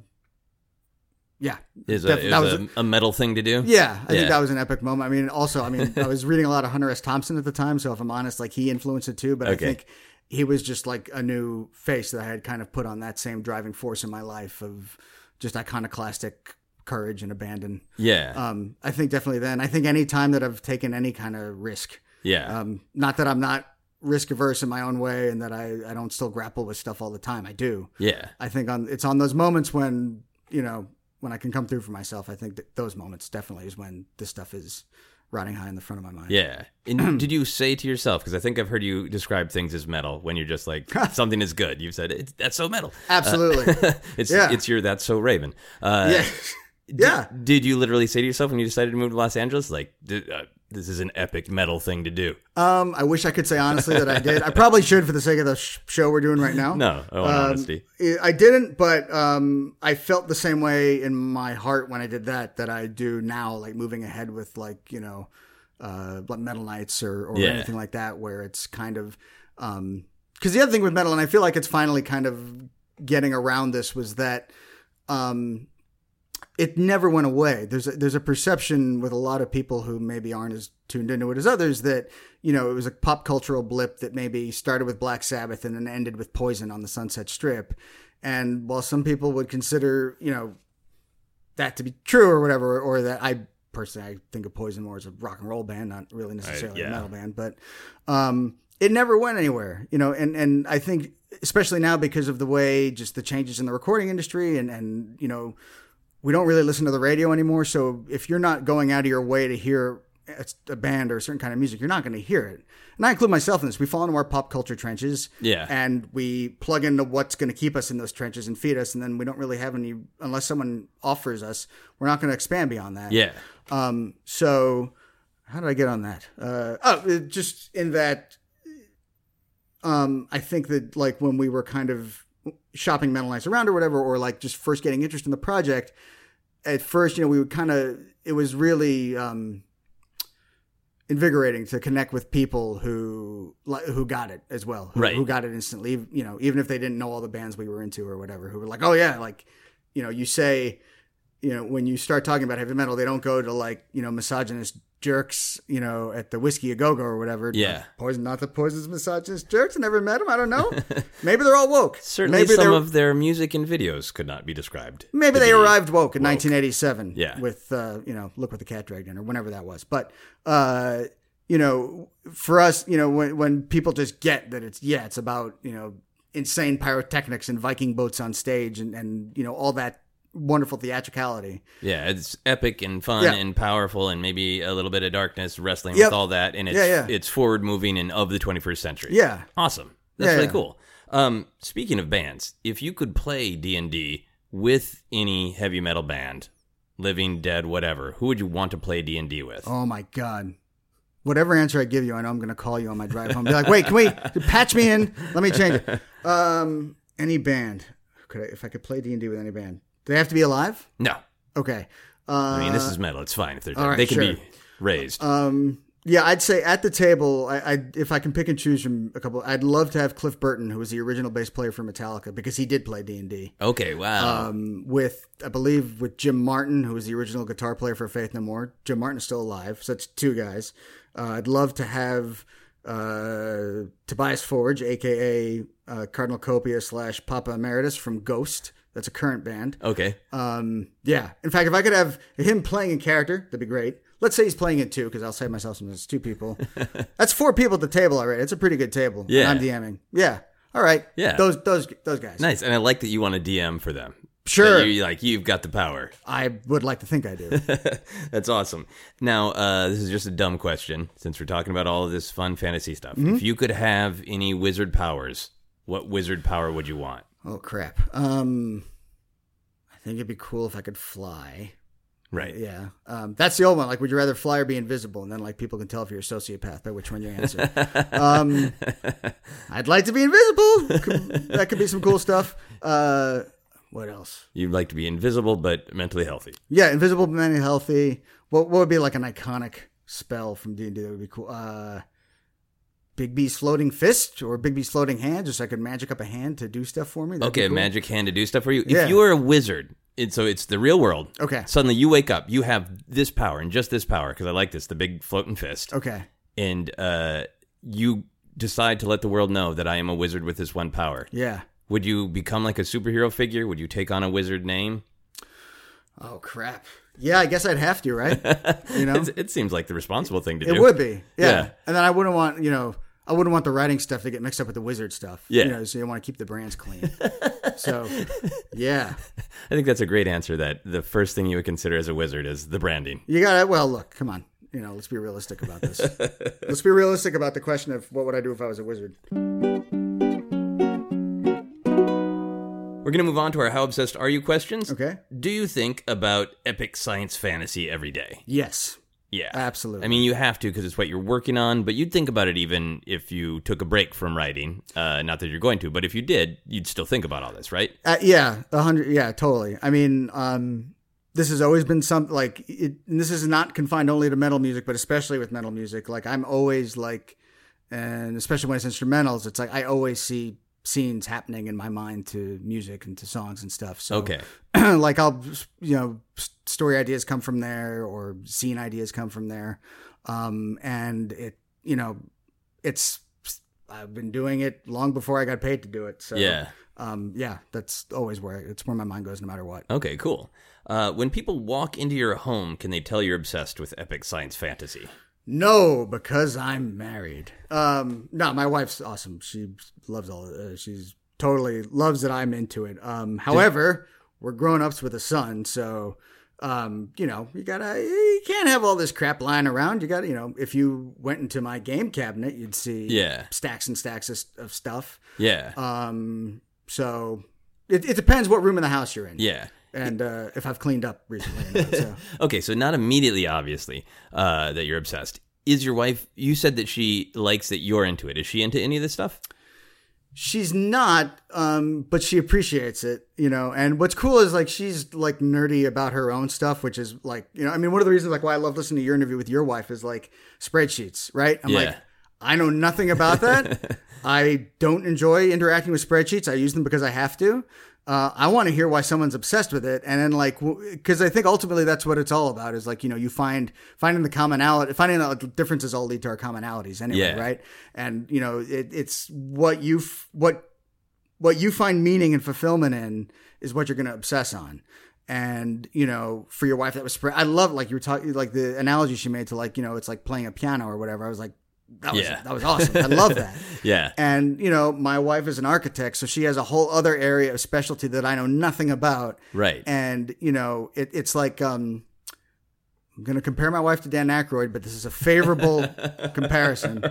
yeah. Is, Def- a, that was a, a metal thing to do? Yeah, I Yeah. think that was an epic moment. I mean, also, I mean, I was reading a lot of Hunter S. Thompson at the time, so if I'm honest, like he influenced it too. But Okay. I think he was just like a new face that I had kind of put on that same driving force in my life of just iconoclastic courage and abandon. Yeah. Um, I think definitely then. I think any time that I've taken any kind of risk, yeah. um, not that I'm not risk averse in my own way and that I, I don't still grapple with stuff all the time. I do. yeah. I think on it's on those moments when you know when I can come through for myself. I think that those moments definitely is when this stuff is riding high in the front of my mind. Yeah. And did you say to yourself, because I think I've heard you describe things as metal when you're just like, something is good. You've said, it's, that's so metal. absolutely. it's, yeah. it's your, that's so Raven. Uh, yeah, yeah. Did you literally say to yourself when you decided to move to Los Angeles, like, "Th- uh, this is an epic metal thing to do? Um, I wish I could say honestly that I did. I probably should for the sake of the sh- show we're doing right now. No, I want Um, honesty. I didn't, but um, I felt the same way in my heart when I did that that I do now, like moving ahead with like you know, uh, Metal Nights or, or Yeah. anything like that, where it's kind of because the other thing with metal, and I feel like it's finally kind of getting around this, was that um, it never went away. There's a, there's a perception with a lot of people who maybe aren't as tuned into it as others that you know it was a pop cultural blip that maybe started with Black Sabbath and then ended with Poison on the Sunset Strip. And while some people would consider you know that to be true or whatever, or that I personally I think of Poison more as a rock and roll band, not really necessarily yeah. a metal band, but um, it never went anywhere, you know. And and I think especially now because of the way just the changes in the recording industry and and you know we don't really listen to the radio anymore. So if you're not going out of your way to hear a band or a certain kind of music, you're not going to hear it. And I include myself in this. We fall into our pop culture trenches, Yeah. and we plug into what's going to keep us in those trenches and feed us, and then we don't really have any unless someone offers us. We're not going to expand beyond that. Yeah. Um. So, how did I get on that? Uh. Oh, just in that. Um. I think that like when we were kind of shopping Metal Nights around or whatever, or like just first getting interest in the project. At first, you know, we would kind of. It was really. um invigorating to connect with people who like, who got it as well, who, Right. who got it instantly. You know, even if they didn't know all the bands we were into or whatever, who were like, "Oh yeah," like you know, you say, you know, when you start talking about heavy metal, they don't go to like you know misogynist jerks, you know, at the Whisky a Go Go or whatever. Yeah. poison, not the poison's misogynist jerks. I never met them. I don't know. Maybe they're all woke. Certainly maybe some of their music and videos could not be described. Maybe they arrived woke in 1987. Yeah. With uh, you know, look what the cat dragged in, or whenever that was. But uh, you know, for us, you know, when when people just get that it's yeah, it's about you know insane pyrotechnics and Viking boats on stage and and you know all that wonderful theatricality. Yeah, it's epic and fun Yeah. and powerful and maybe a little bit of darkness wrestling Yep. with all that and it's Yeah, yeah. it's forward moving and of the 21st century. Yeah. Awesome. That's really cool. Um speaking of bands, if you could play D&D with any heavy metal band, living, dead, whatever, who would you want to play D and D with? Oh my god. Whatever answer I give you, I know I'm going to call you on my drive home. Be like, wait, can we patch me in? Let me change it. Um, any band. Could I, if I could play D and D with any band, do they have to be alive? No, Okay. Uh, I mean this is metal. It's fine if they're dead. right, they can sure. be raised. Um, yeah, I'd say at the table, I, I if I can pick and choose from a couple, I'd love to have Cliff Burton, who was the original bass player for Metallica, because he did play D and D. okay, wow. Um, with I believe with Jim Martin, who was the original guitar player for Faith No More. Jim Martin is still alive, so it's two guys. Uh, I'd love to have uh, Tobias Forge, aka uh, Cardinal Copia slash Papa Emeritus from Ghost. That's a current band. okay, Um, yeah. In fact, if I could have him playing a character, that'd be great. Let's say he's playing it too, because I'll save myself some. It's two people. That's four people at the table already. It's a pretty good table. And Yeah. I'm DMing. Yeah. All right. Yeah. Those those those guys. nice. And I like that you want to DM for them. Sure. You, like you've got the power. I would like to think I do. That's awesome. Now, uh, this is just a dumb question since we're talking about all of this fun fantasy stuff. Mm-hmm. If you could have any wizard powers, what wizard power would you want? Oh crap. Um, I think it'd be cool if I could fly. Right. Yeah. Um, that's the old one. Like, would you rather fly or be invisible? And then like people can tell if you're a sociopath by which one you answer. um, I'd like to be invisible. Could- that could be some cool stuff. Uh, what else? You'd like to be invisible but mentally healthy. Yeah, invisible but mentally healthy. What what would be like an iconic spell from D and D that would be cool? Uh, Bigby's floating fist or Bigby's floating hand, just so I could magic up a hand to do stuff for me. That'd Okay, cool. magic hand to do stuff for you. Yeah. If you were a wizard, it, so it's the real world. Okay. Suddenly you wake up, you have this power and just this power because I like this, the big floating fist, Okay. and uh, you decide to let the world know that I am a wizard with this one power. Yeah. Would you become like a superhero figure? Would you take on a wizard name? Oh crap. Yeah, I guess I'd have to, right? You know, it seems like the responsible thing to do. it would be. Yeah. Yeah. And then I wouldn't want you know. I wouldn't want the writing stuff to get mixed up with the wizard stuff. Yeah. You know, so you want to keep the brands clean. so, yeah. I think that's a great answer. That the first thing you would consider as a wizard is the branding. You got to Well, look, come on. You know, let's be realistic about this. let's be realistic about the question of what would I do if I was a wizard. We're going to move on to our How Obsessed Are You questions. Okay. Do you think about epic science fantasy every day? Yes. Yeah. Absolutely. I mean, you have to because it's what you're working on, but you'd think about it even if you took a break from writing. Uh, not that you're going to, but if you did, you'd still think about all this, right? Uh, yeah, a hundred. Yeah, totally. I mean, um, this has always been something like it. And this is not confined only to metal music, but especially with metal music. Like I'm always like, and especially when it's instrumentals, it's like I always see scenes happening in my mind to music and to songs and stuff. So Okay. like I'll you know story ideas come from there or scene ideas come from there, um, and it you know it's I've been doing it long before I got paid to do it. So Yeah. um, yeah, that's always where it's where my mind goes, no matter what. Okay, cool. Uh, when people walk into your home, can they tell you're obsessed with epic science fantasy? No, because I'm married. Um, no, my wife's awesome. She loves all. Uh, she's totally loves that I'm into it. Um, however, we're grown ups with a son, so um, you know, you gotta you can't have all this crap lying around. You got to you know, if you went into my game cabinet, you'd see Yeah. stacks and stacks of, of stuff. Yeah. Um, so it, it depends what room in the house you're in. yeah. And uh, if I've cleaned up recently. Not, so. Okay, so not immediately, obviously, uh, that you're obsessed. Is your wife? You said that she likes that you're into it. Is she into any of this stuff? She's not, um, but she appreciates it, you know. And what's cool is like she's like nerdy about her own stuff, which is like, you know, I mean, one of the reasons like why I love listening to your interview with your wife is like spreadsheets, right? I'm Yeah. like, I know nothing about that. I don't enjoy interacting with spreadsheets. I use them because I have to. Uh, I want to hear why someone's obsessed with it, and then like, because I think ultimately that's what it's all about. Is like you know you find finding the commonality, finding out the differences all lead to our commonalities anyway, Yeah. right? And you know it, it's what you f- what what you find meaning and fulfillment in is what you're going to obsess on. And you know, for your wife, that was spread. I love like you were talking, like the analogy she made to like you know, it's like playing a piano or whatever. I was like, that was Yeah. that was awesome. I love that. Yeah. And you know, my wife is an architect, so she has a whole other area of specialty that I know nothing about. Right. And you know, it, it's like um, I'm going to compare my wife to Dan Aykroyd, but this is a favorable comparison.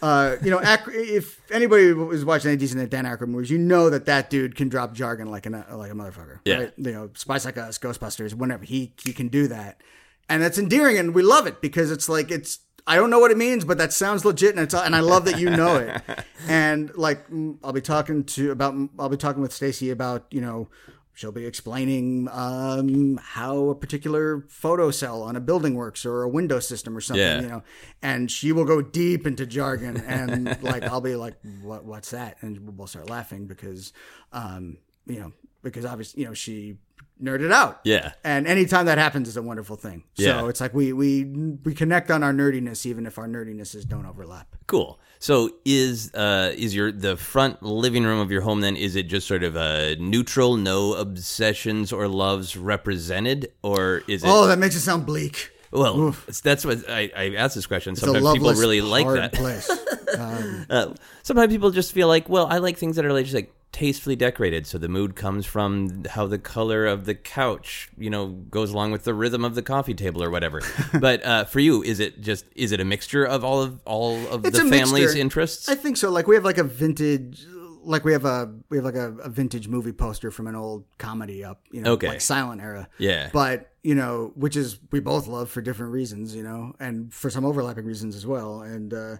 Uh, you know, Ack- if anybody is watching any decent Dan Aykroyd movies, you know that that dude can drop jargon like a like a motherfucker. Yeah. Right? You know, Spies Like Us, Ghostbusters, whenever he he can do that, and that's endearing, and we love it because it's like it's. I don't know what it means, but that sounds legit, and it's and I love that you know it. and like, mm, I'll be talking to about I'll be talking with Stacy about you know she'll be explaining um, how a particular photo cell on a building works or a window system or something, Yeah. you know, and she will go deep into jargon and like I'll be like, what what's that? And we'll start laughing because, um, you know, because obviously you know she nerded out. Yeah. And anytime that happens is a wonderful thing. Yeah. So it's like we we we connect on our nerdiness even if our nerdinesses don't overlap. Cool. So is uh is your the front living room of your home then is it just sort of a neutral, no obsessions or loves represented, or is it? Oh, that makes it sound bleak. well, it's- that's what I, I asked this question. It's Sometimes people really like that. place. Uh, sometimes people just feel like, well, I like things that are like just like tastefully decorated, so the mood comes from how the color of the couch, you know, goes along with the rhythm of the coffee table or whatever. but uh, for you, is it just is it a mixture of all of all of It's the family's mixture. interests? I think so. Like we have like a vintage, like we have a we have like a, a vintage movie poster from an old comedy up, you know, Okay. like silent era. Yeah. But you know, which is we both love for different reasons, you know, and for some overlapping reasons as well. And uh,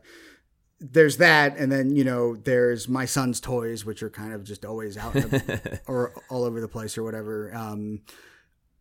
there's that, and then you know, there's my son's toys, which are kind of just always out the, or all over the place or whatever. Um,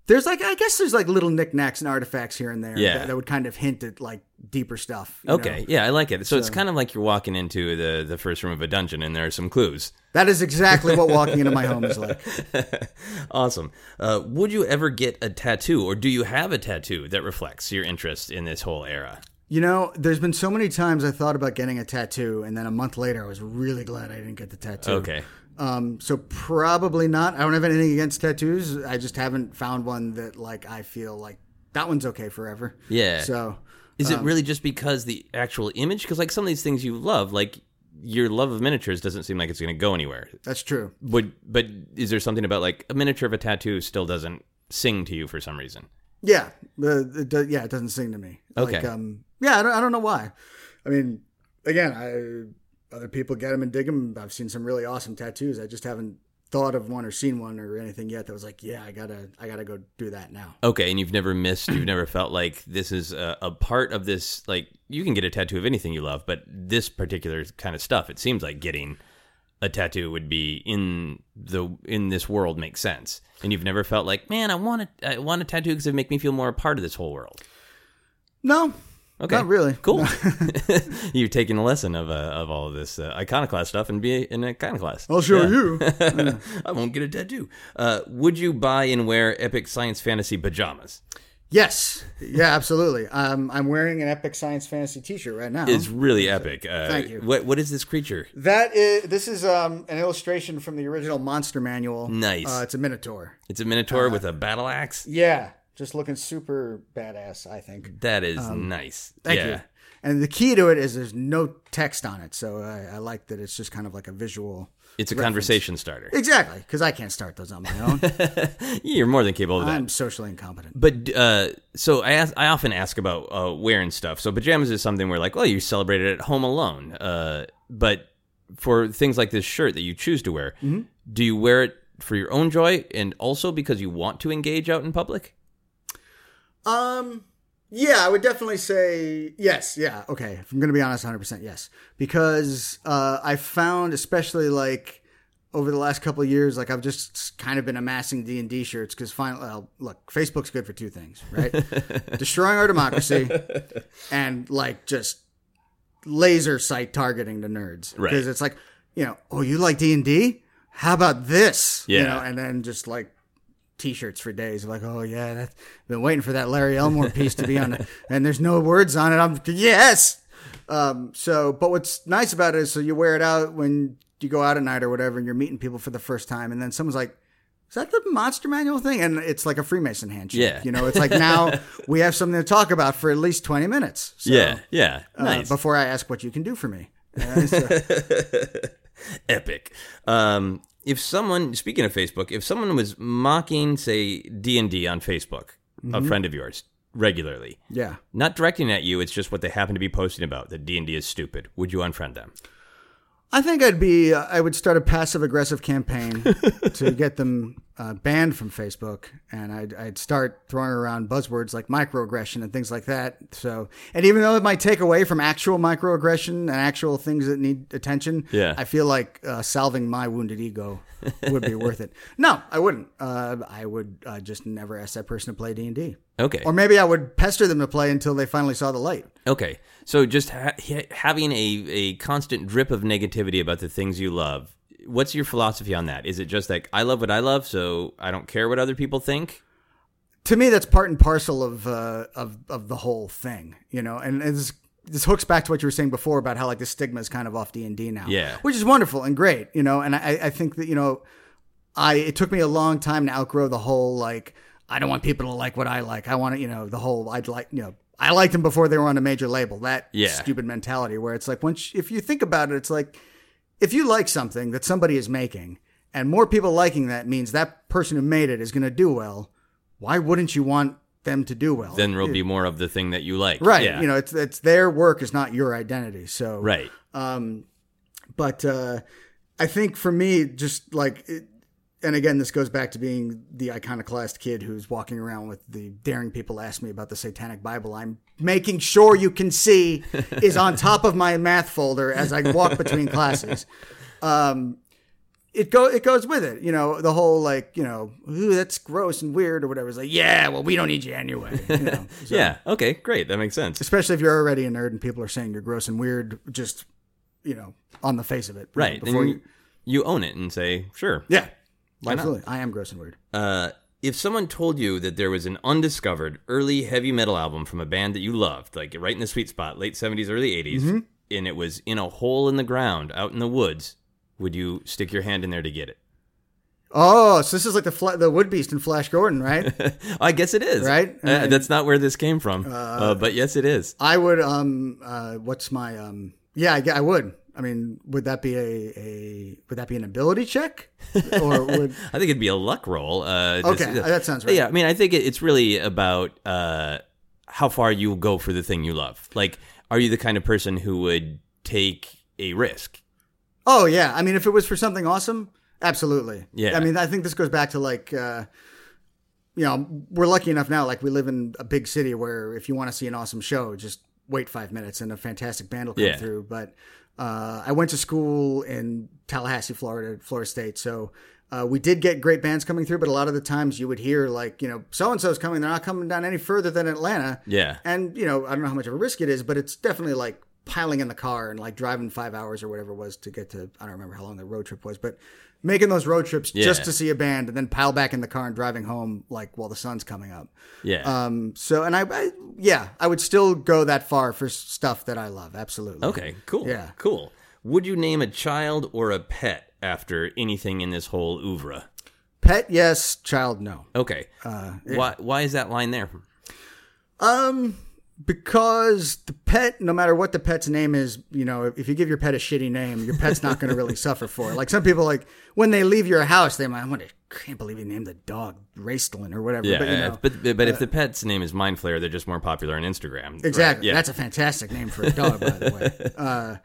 there's like I guess there's like little knickknacks and artifacts here and there Yeah. that, that would kind of hint at like deeper stuff. you Okay, know? yeah, I like it. So, it's kind of like you're walking into the the first room of a dungeon, and there are some clues. That is exactly what walking into my home is like. awesome. Uh, would you ever get a tattoo, or do you have a tattoo that reflects your interest in this whole era? You know, there's been so many times I thought about getting a tattoo, and then a month later I was really glad I didn't get the tattoo. Okay. Um, so probably not. I don't have anything against tattoos. I just haven't found one that like I feel like that one's okay forever. Yeah. So Is Um, it really just because the actual image? Because like some of these things you love, like your love of miniatures, doesn't seem like it's going to go anywhere. that's true. Would but is there something about like a miniature of a tattoo still doesn't sing to you for some reason? Yeah. The, it do- yeah, it doesn't sing to me. Like, Okay. um, yeah, I don't, I don't know why. I mean, again, I other people get them and dig them. I've seen some really awesome tattoos. I just haven't thought of one or seen one or anything yet that was like, yeah, I gotta, I gotta go do that now. Okay, and you've never missed, you've never felt like this is a, a part of this. Like you can get a tattoo of anything you love, but this particular kind of stuff, it seems like getting a tattoo would be in the in this world makes sense. And you've never felt like, man, I want a, I want a tattoo because it make me feel more a part of this whole world. No, Okay, not really. Cool. You've taken a lesson of uh, of all of this uh, iconoclast stuff and be in an iconoclast. I'll show Yeah. you. I won't get a tattoo. Uh, would you buy and wear epic science fantasy pajamas? Yes, yeah, absolutely. Um, I'm wearing an Epic Science Fantasy T-shirt right now. It's really epic. Uh, Thank you. What what is this creature? that is this is um, an illustration from the original Monster Manual. Nice. Uh, it's a Minotaur. It's a minotaur Uh, with a battle axe. Yeah, just looking super badass. I think. That is nice. um, Thank yeah. you. And the key to it is there's no text on it, so I, I like that it's just kind of like a visual. It's a conversation starter. Exactly, because I can't start those on my own. You're more than capable of that. I'm socially incompetent. But uh, so I ask, I often ask about uh, wearing stuff. So pajamas is something where like, well, you celebrate it at home alone. Uh, but for things like this shirt that you choose to wear, Mm-hmm. do you wear it for your own joy and also because you want to engage out in public? Um, yeah, I would definitely say yes. Yeah, okay. If I'm going to be honest, 100 percent yes, because uh, I found, especially like over the last couple of years, like I've just kind of been amassing D and D shirts because finally, well, look, Facebook's good for two things, right? Destroying our democracy and like just laser sight targeting the nerds Right. because it's like you know, oh, you like D and D? How about this? You Yeah. know, and then just like t-shirts for days. Like oh yeah that been waiting for that larry elmore piece to be on it. And there's no words on it. I'm yes! Um so but what's nice about it is so you wear it out when you go out at night or whatever and you're meeting people for the first time and then someone's like is that the monster manual thing? And it's like a freemason handshake Yeah. you know? It's like now we have something to talk about for at least 20 minutes so, yeah, yeah, uh, nice, before i ask what you can do for me. Uh, so- epic. Um, if someone, speaking of Facebook, if someone was mocking, say D and D on Facebook, Mm-hmm. a friend of yours, regularly. Yeah. Not directing at you, it's just what they happen to be posting about that D&D is stupid. Would you unfriend them? I think I'd be. Uh, I would start a passive aggressive campaign to get them uh, banned from Facebook, and I'd, I'd start throwing around buzzwords like microaggression and things like that. So, and even though it might take away from actual microaggression and actual things that need attention, Yeah. I feel like uh, salving my wounded ego would be worth it. No, I wouldn't. Uh, I would uh, just never ask that person to play D and D, Okay. or maybe I would pester them to play until they finally saw the light. Okay, so just ha- ha- having a, a constant drip of negativity about the things you love. What's your philosophy on that? Is it just like I love what I love, so I don't care what other people think? to me that's part and parcel of uh, of of the whole thing, you know. And this this hooks back to what you were saying before about how like the stigma is kind of off D and D now, Yeah. which is wonderful and great, you know. And I I think that you know, I it took me a long time to outgrow the whole like I don't want people to like what I like. I want to you know the whole I'd like you know. I liked them before they were on a major label. That Yeah. stupid mentality where it's like once if you think about it, it's like if you like something that somebody is making and more people liking that means that person who made it is going to do well, why wouldn't you want them to do well? Then there'll be more of the thing that you like, right. Yeah. You know, it's it's their work is not your identity. So right. um, but uh, I think for me, just like, it, and again, this goes back to being the iconoclast kid who's walking around with the daring people ask me about the Satanic Bible. I'm making sure you can see is on top of my math folder as I walk between classes. Um, it go it goes with it, you know. The whole like, you know, ooh, that's gross and weird or whatever. It's like, yeah, well, we don't need you anyway. You know? So- yeah. Okay. Great. That makes sense. especially if you're already a nerd and people are saying you're gross and weird, just you know, on the face of it, Right. Before you, you, own it and say, sure. yeah, Why not? I am gross and weird. Uh, if someone told you that there was an undiscovered early heavy metal album from a band that you loved, like right in the sweet spot, late 70s, early 80s, Mm-hmm. and it was in a hole in the ground out in the woods, would you stick your hand in there to get it? Oh, so this is like the fla- the Wood Beast in Flash Gordon, right? I guess it is. Right? Uh, that's not where this came from. Uh, but yes, it is. I would. Um. Uh. What's my um. Yeah, I, I would. I mean, would that be a, a would that be an ability check, or would I think it'd be a luck roll. Uh, this- okay? that sounds right. Yeah, I mean, I think it, it's really about uh, how far you go for the thing you love. Like, are you the kind of person who would take a risk? Oh yeah, I mean, if it was for something awesome, absolutely. Yeah. I mean, I think this goes back to like, uh, you know, we're lucky enough now. Like, we live in a big city where if you want to see an awesome show, just wait five minutes and a fantastic band will come Yeah. through. But uh, I went to school in Tallahassee, Florida, Florida State, so. Uh, we did get great bands coming through, but a lot of the times you would hear like, you know, so and so's coming. They're not coming down any further than Atlanta. Yeah. And, you know, I don't know how much of a risk it is, but it's definitely like piling in the car and like driving five hours or whatever it was to get to, I don't remember how long the road trip was, but making those road trips just to see a band and then pile back in the car and driving home like while the sun's coming up. Yeah. Um, so, and I, I yeah, I would still go that far for stuff that I love. Absolutely. Okay, cool. Yeah. Cool. Would you name a child or a pet after anything in this whole oeuvre? Pet, yes. Child, no. Okay. Uh, Why why is that line there? Um, because the pet, no matter what the pet's name is, you know, if you give your pet a shitty name, your pet's not going to really suffer for it. Like some people, like when they leave your house, they might, I can't believe you named the dog Raistlin or whatever. Yeah, but you know, but but if the pet's name is Mind Flayer, they're just more popular on Instagram. right? exactly. Yeah. That's a fantastic name for a dog, by the way. Uh,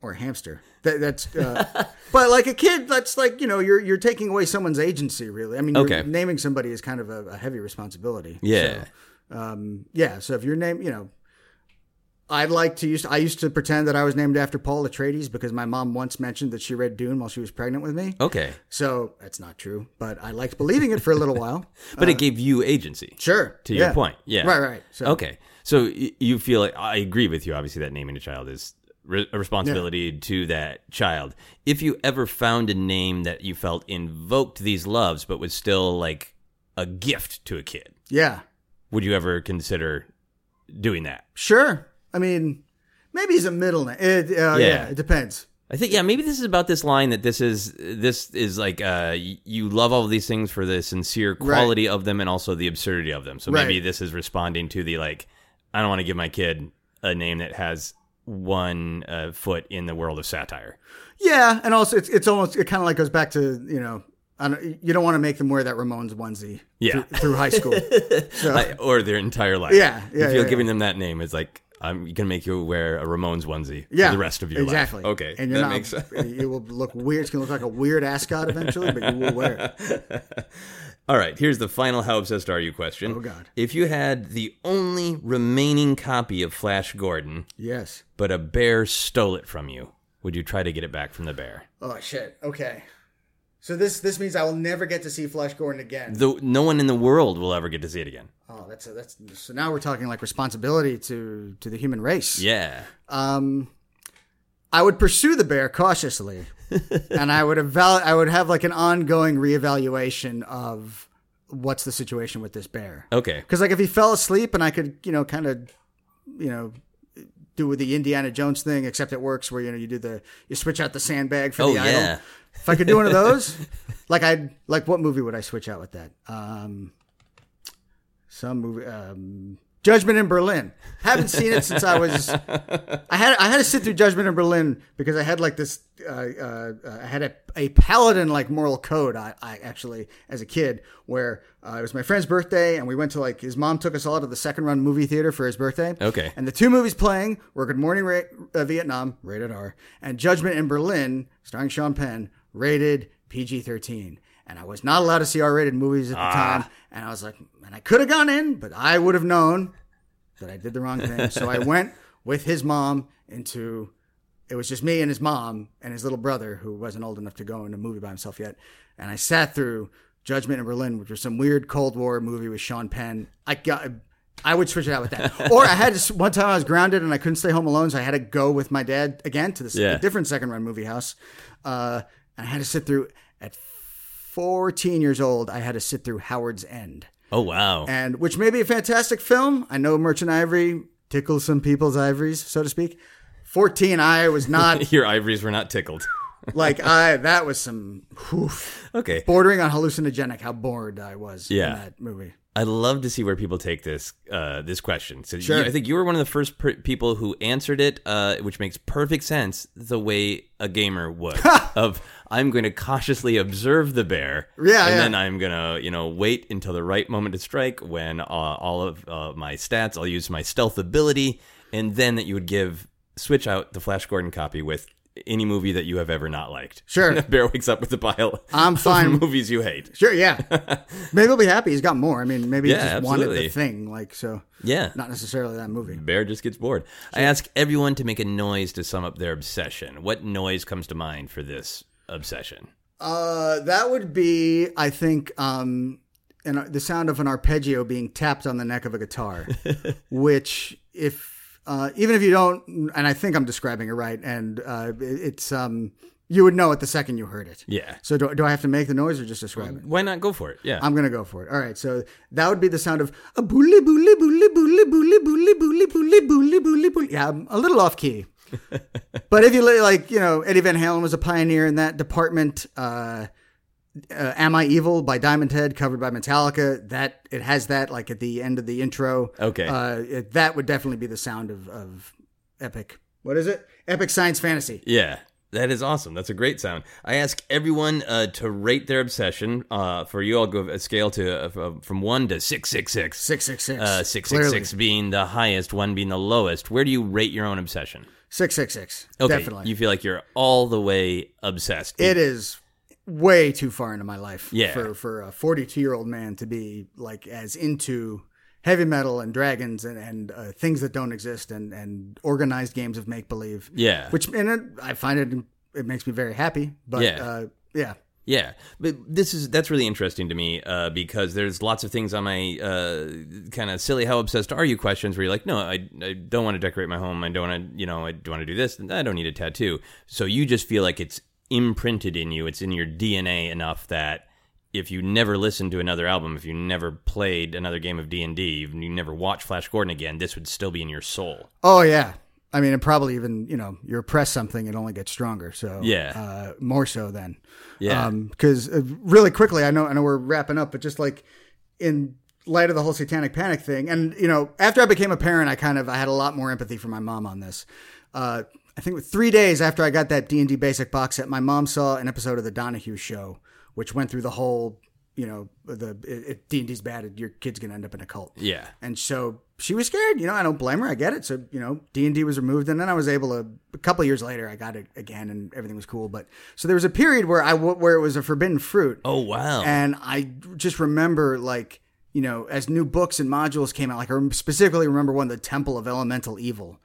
or hamster. That, that's, uh, but like a kid, that's like you know, you're you're taking away someone's agency. Really, I mean, Okay. naming somebody is kind of a, a heavy responsibility. yeah. So, um, yeah. So if your name, you know, I'd like to use. I used to pretend that I was named after Paul Atreides because my mom once mentioned that she read Dune while she was pregnant with me. Okay. So that's not true, but I liked believing it for a little while. But it gave you agency. Sure. To your yeah. point. Yeah. Right. Right. So, Okay. So you feel like I agree with you. Obviously, that naming a child is a responsibility to that child. If you ever found a name that you felt invoked these loves, but was still like a gift to a kid, Yeah. Would you ever consider doing that? Sure. I mean, maybe he's a middle name. It, uh, yeah. Yeah. It depends. I think yeah, maybe this is about this line that this is this is like uh you love all of these things for the sincere quality of them and also the absurdity of them. So maybe this is responding to the like I don't want to give my kid a name that has one uh, foot in the world of satire. Yeah, and also it's it's almost it kind of like goes back to you know you don't want to make them wear that Ramones onesie Yeah. through, through high school. So or their entire life. Yeah, yeah, If you're yeah, giving them that name, it's like I'm gonna make you wear a Ramones onesie yeah, for the rest of your exactly. life. Okay, and you're that not. makes sense. you will look weird. It's gonna look like a weird ascot eventually, but you will wear it. All right, here's the final how obsessed are you question. Oh, God. If you had the only remaining copy of Flash Gordon, Yes. but a bear stole it from you, would you try to get it back from the bear? Oh shit. Okay. So this this means I will never get to see Flash Gordon again. The, no one in the world will ever get to see it again. Oh, that's a, that's so now we're talking like responsibility to to the human race. Yeah. Um, I would pursue the bear cautiously, and I would eval I would have like an ongoing reevaluation of what's the situation with this bear. Okay. Because like if he fell asleep and I could you know kind of you know do with the Indiana Jones thing, except it works where you know you do the you switch out the sandbag for Oh the idol. yeah. If I could do one of those, like I like what movie would I switch out with that? Um, some movie. Um, Judgment in Berlin. Haven't seen it since I was. I had I had to sit through Judgment in Berlin because I had like this. Uh, uh, uh, I had a, a paladin like moral code. I, I actually as a kid where uh, it was my friend's birthday and we went to like his mom took us all to the second run movie theater for his birthday. Okay. And the two movies playing were Good Morning Ra- uh, Vietnam, rated R, and Judgment in Berlin, starring Sean Penn, rated PG 13. And I was not allowed to see R rated movies at the time. And I was like, and I could have gone in, but I would have known that I did the wrong thing. So I went with his mom into. It was just me and his mom and his little brother, who wasn't old enough to go in a movie by himself yet. And I sat through Judgment in Berlin, which was some weird Cold War movie with Sean Penn. I got. I would switch it out with that. Or I had to, one time I was grounded and I couldn't stay home alone, so I had to go with my dad again to this Yeah. different second run movie house. Uh, I had to sit through at 14 years old. I had to sit through Howard's End Oh wow. and which may be a fantastic film. I know Merchant Ivory tickles some people's ivories, so to speak. Fourteen, I was not Your ivories were not tickled. like I. That was some oof, okay. bordering on hallucinogenic. How bored I was Yeah. in that movie. I'd love to see where people take this uh, this question. So Sure. you, I think you were one of the first per- people who answered it, uh, which makes perfect sense the way a gamer would. of I'm going to cautiously observe the bear, Yeah, and yeah. then I'm going to you know wait until the right moment to strike when uh, all of uh, my stats. I'll use my stealth ability, and then that you would give switch out the Flash Gordon copy with any movie that you have ever not liked. Sure. bear wakes up with a pile. I'm of fine. movies you hate. Sure, yeah. maybe he'll be happy. He's got more. I mean, maybe he Yeah, just wanted the thing. Like so, Yeah. not necessarily that movie. Bear just gets bored. I ask everyone to make a noise to sum up their obsession. What noise comes to mind for this obsession? Uh, that would be, I think, um, an, the sound of an arpeggio being tapped on the neck of a guitar, which, if uh, even if you don't, and I think I'm describing it right, and uh, it's um, you would know it the second you heard it. Yeah. So do, do I have to make the noise or just describe it? Why not go for it? Yeah. I'm gonna go for it. All right, so that would be the sound of a bully, bully, bully, bully, bully, bully, bully, bully, bully, bully. Yeah, I'm a little off key. but if you li- like, you know, Eddie Van Halen was a pioneer in that department. Uh, uh, "Am I Evil" by Diamond Head, covered by Metallica. That it has that like at the end of the intro. Okay. uh, it, that would definitely be the sound of, of epic. What is it? Epic science fantasy. yeah. That is awesome. That's a great sound. I ask everyone uh, to rate their obsession. Uh, for you, I'll go a scale to uh, from one to six six six. Six six six. Uh, six six six being the highest, one being the lowest. Where do you rate your own obsession? Six six six. Okay, Definitely. you feel like you're all the way obsessed. it is way too far into my life Yeah. for for a 42 year old man to be like as into heavy metal and dragons and and uh, things that don't exist and and organized games of make believe Yeah. which and it, i find it it makes me very happy but Yeah. uh yeah Yeah, but this is that's really interesting to me uh, because there's lots of things on my uh, kind of silly how obsessed are you questions where you're like, no, I, I don't want to decorate my home. I don't want to, you know, I don't want to do this. I don't need a tattoo. So you just feel like it's imprinted in you. It's in your DNA enough that if you never listened to another album, if you never played another game of D and D, you never watched Flash Gordon again, this would still be in your soul. oh yeah i mean and probably even you know you're repress something it only gets stronger so Yeah. uh more so then Yeah. because uh, really quickly, I know, I know we're wrapping up, but just like in light of the whole satanic panic thing, and you know, after I became a parent, I kind of I had a lot more empathy for my mom on this. Uh, I think three days after I got that D and D basic box set, my mom saw an episode of the Donahue Show which went through the whole, you know, the if D and D's bad, your kid's gonna end up in a cult. Yeah. And so she was scared. You know, I don't blame her. I get it. So you know, D and D was removed, and then I was able to. A couple years later, I got it again, and everything was cool. But so there was a period where I where it was a forbidden fruit. Oh wow. And I just remember like you know, as new books and modules came out, like I specifically remember one, the Temple of Elemental Evil.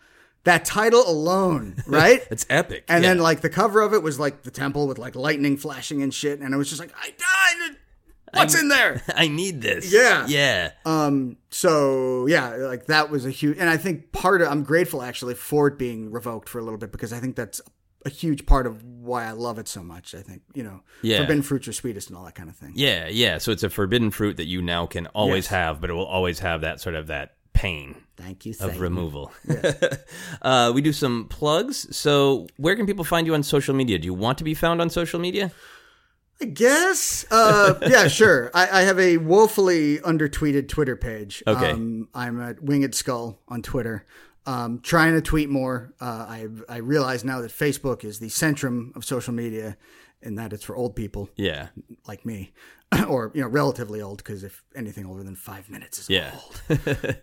That title alone, right? it's epic. And Yeah. then like the cover of it was like the temple with like lightning flashing and shit, and it was just like, I died. What's in there? I need this. Yeah. Yeah. Um. So yeah, like that was a huge, and I think part of I'm grateful actually for it being revoked for a little bit because I think that's a huge part of why I love it so much. I think you know, Yeah. forbidden fruits are sweetest and all that kind of thing. Yeah, yeah. So it's a forbidden fruit that you now can always Yes. have, but it will always have that sort of that pain Thank you. of removal. uh, we do some plugs. So where can people find you on social media? Do you want to be found on social media? I guess. Uh, yeah, sure. I, I have a woefully undertweeted Twitter page. Okay. Um, I'm at Winged Skull on Twitter. Um, trying to tweet more. Uh, I I realize now that Facebook is the centrum of social media, and that it's for old people Yeah. like me, or you know, relatively old. Because if anything older than five minutes is Yeah.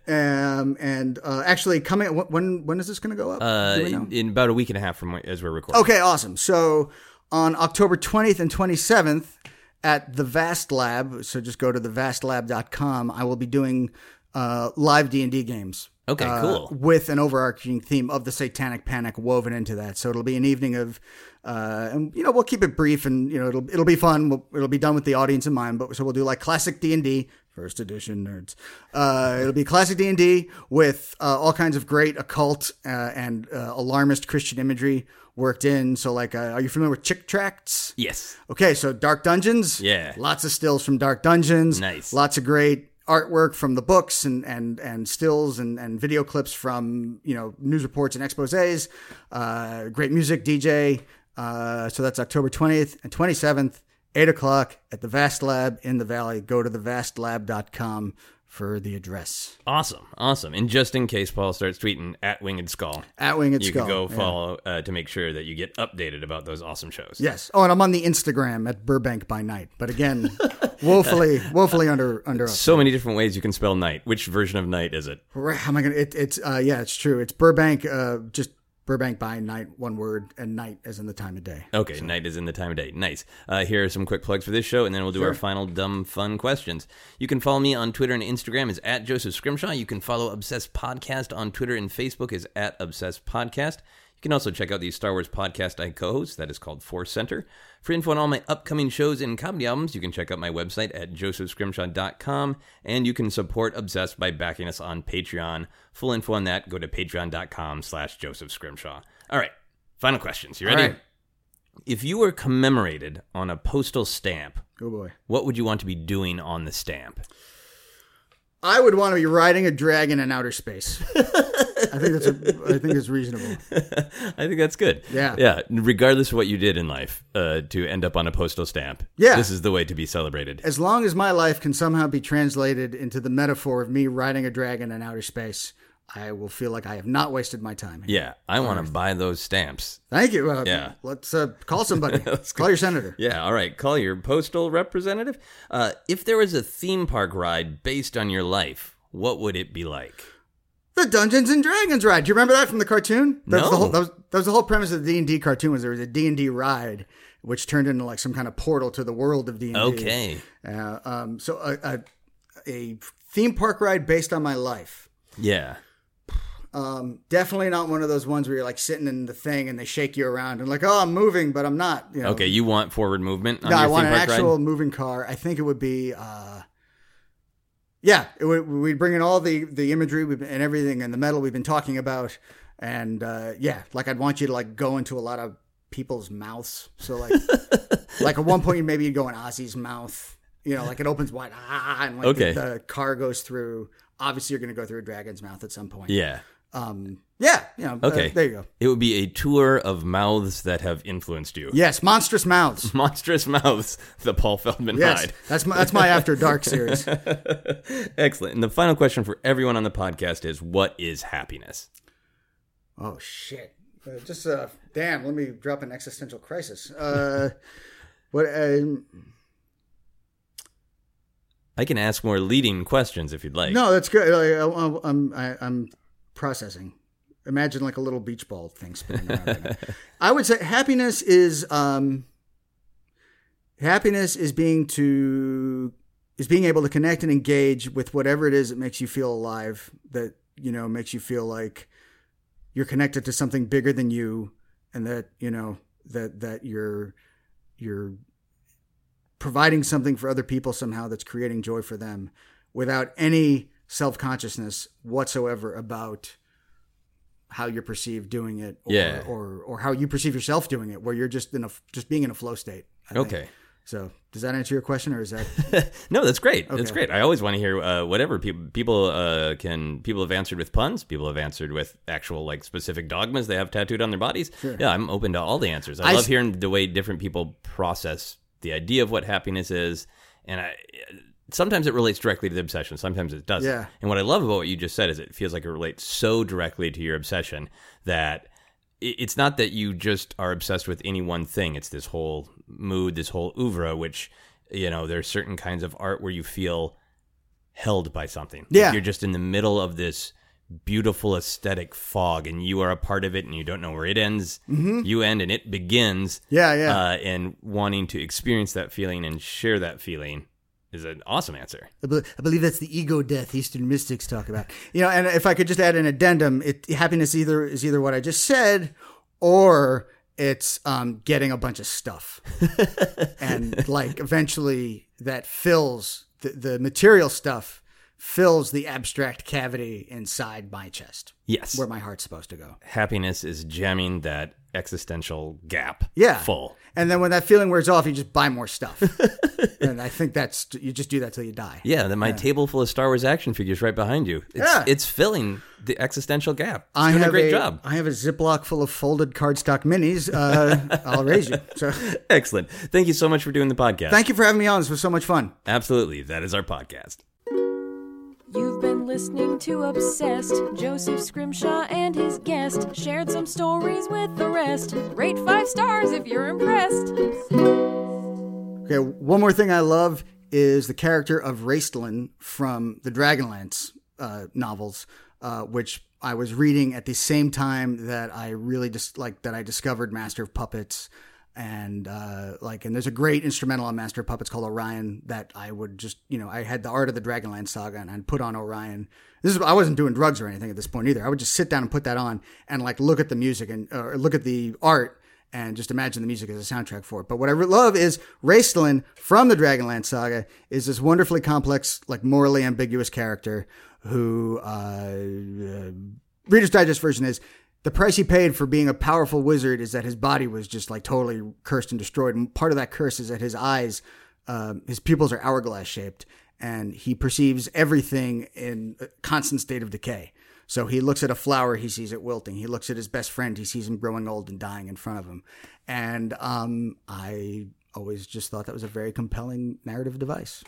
um, and uh, actually coming. When when is this going to go up? Uh, Do we know? in, in about a week and a half from as we're recording. Okay, awesome. So on October 20th and 27th at the Vast Lab, so just go to thevastlab.com, I will be doing uh, live D&D games. Okay, uh, cool. With an overarching theme of the Satanic Panic woven into that. So it'll be an evening of, uh, and you know, we'll keep it brief and you know, it'll it'll be fun. We'll, it'll be done with the audience in mind. But so we'll do like classic D and D, first edition nerds. Uh, it'll be classic D and D with uh, all kinds of great occult uh, and uh, alarmist Christian imagery worked in. So like, uh, are you familiar with Chick Tracts? Yes. Okay, so Dark Dungeons. Yeah. Lots of stills from Dark Dungeons. Nice. Lots of great artwork from the books and and and stills and and video clips from you know news reports and exposés. Uh, great music, DJ. Uh, so that's October twentieth and twenty seventh, eight o'clock at the Vast Lab in the Valley. Go to thevastlab.com for the address. Awesome. Awesome. And just in case Paul starts tweeting at Winged Skull, At Winged you Skull. You can go yeah. follow uh, to make sure that you get updated about those awesome shows. Yes. Oh, and I'm on the Instagram at Burbank by night. But again, woefully, woefully under under. So many different ways you can spell night. Which version of night is it? How am I gonna? It, it's uh, yeah, it's true. It's Burbank. Uh, just Burbank by night, one word, and night as in the time of day. Okay, night is in the time of day. Nice. Uh, here are some quick plugs for this show, and then we'll do our final dumb fun questions. You can follow me on Twitter and Instagram is at Joseph Scrimshaw. You can follow Obsessed Podcast on Twitter and Facebook is at Obsessed Podcast. You can also check out the Star Wars podcast I co-host. That is called Force Center. For info on all my upcoming shows and comedy albums, you can check out my website at josephscrimshaw.com, and you can support Obsessed by backing us on Patreon. Full info on that, go to patreon.com slash Joseph Scrimshaw. All right, final questions. You ready? All right. If you were commemorated on a postal stamp, Oh boy. what would you want to be doing on the stamp? I would want to be riding a dragon in outer space. I think that's a, I think it's reasonable. I think that's good. Yeah. Yeah. Regardless of what you did in life, uh, to end up on a postal stamp. Yeah. This is the way to be celebrated. As long as my life can somehow be translated into the metaphor of me riding a dragon in outer space, I will feel like I have not wasted my time. Yeah. I want to buy those stamps. Thank you. Uh, Yeah. Let's uh, call somebody. let's call your senator. Yeah. All right. Call your postal representative. Uh, if there was a theme park ride based on your life, what would it be like? The Dungeons and Dragons ride. Do you remember that from the cartoon? That was the No. whole that was, that was the whole premise of the D and D cartoon. Was there was a D and D ride, which turned into like some kind of portal to the world of D and D. Okay. Uh, um, so a, a a theme park ride based on my life. Yeah. Um, definitely not one of those ones where you're like sitting in the thing and they shake you around and like, oh, I'm moving, but I'm not. You know? Okay. You want forward movement on No, I want an actual ride? moving car. I think it would be. Uh, yeah, it we'd bring in all the the imagery we've and everything and the metal we've been talking about, and uh, yeah, like I'd want you to like go into a lot of people's mouths. So like, like at one point, maybe you'd go in Ozzy's mouth. You know, like it opens wide, ah, and like Okay. the, the car goes through. Obviously, you're going to go through a dragon's mouth at some point. Yeah. Um. Yeah. You know. uh, Okay. there you go. It would be a tour of mouths that have influenced you. Yes, monstrous mouths. Monstrous Mouths, the Paul Feldman Yes, ride. that's my that's my After Dark series. Excellent. And the final question for everyone on the podcast is what is happiness? Oh shit! Uh, just uh, damn. Let me drop an existential crisis. Uh, what? Um, I can ask more leading questions if you'd like. No, that's good. I, I'm I, I'm processing. Imagine like a little beach ball thing spinning around. I would say happiness is um, happiness is being to is being able to connect and engage with whatever it is that makes you feel alive. That you know makes you feel like you're connected to something bigger than you, and that you know that that you're you're providing something for other people somehow that's creating joy for them without any self-consciousness whatsoever about how you're perceived doing it or, Yeah. or or how you perceive yourself doing it where you're just in a just being in a flow state I think. Okay. so does that answer your question or is that no, that's great. That's great. I always want to hear uh, whatever people people uh, can. People have answered with puns. People have answered with actual like specific dogmas they have tattooed on their bodies. Yeah, I'm open to all the answers. I, I love s- hearing the way different people process the idea of what happiness is, and I. Sometimes it relates directly to the obsession. Sometimes it doesn't. Yeah. And what I love about what you just said is it feels like it relates so directly to your obsession that it's not that you just are obsessed with any one thing. It's this whole mood, this whole oeuvre, which, you know, there's certain kinds of art where you feel held by something. Like Yeah. you're just in the middle of this beautiful aesthetic fog and you are a part of it and you don't know where it ends. You end and it begins. Mm-hmm. Yeah, yeah. Uh, and wanting to experience that feeling and share that feeling is an awesome answer. I bel- I believe that's the ego death Eastern mystics talk about. You know, and if I could just add an addendum, it, happiness either is either what I just said, or it's um, getting a bunch of stuff, and like eventually that fills the, the material stuff fills the abstract cavity inside my chest, Yes. where my heart's supposed to go. Happiness is jamming that existential gap Yeah. full. And then when that feeling wears off, you just buy more stuff, and I think that's you just do that till you die. Yeah, then my table full of Star Wars action figures right behind you. It's, Yeah. it's filling the existential gap. It's I doing have a great job. I have a Ziploc full of folded cardstock minis. Uh, I'll raise you. So Excellent. Thank you so much for doing the podcast. thank you for having me on. This was so much fun. Absolutely. That is our podcast. You've been listening to Obsessed. Joseph Scrimshaw and his guest shared some stories with the rest. Rate five stars if you're impressed. Okay, one more thing I love is the character of Raistlin from the Dragonlance uh, novels, uh, which I was reading at the same time that I really just like that I discovered Master of Puppets. And uh, like, and there's a great instrumental on Master of Puppets called Orion that I would just, you know, I had the art of the Dragonlance saga and I'd put on Orion. This is I wasn't doing drugs or anything at this point either. I would just sit down and put that on and like look at the music and or look at the art and just imagine the music as a soundtrack for it. But what I love is Raistlin from the Dragonlance saga is this wonderfully complex, like morally ambiguous character who uh, uh, Reader's Digest version is the price he paid for being a powerful wizard is that his body was just like totally cursed and destroyed. And part of that curse is that his eyes, um, his pupils are hourglass shaped, and he perceives everything in a constant state of decay. So he looks at a flower, he sees it wilting. He looks at his best friend, he sees him growing old and dying in front of him. And um, I always just thought that was a very compelling narrative device.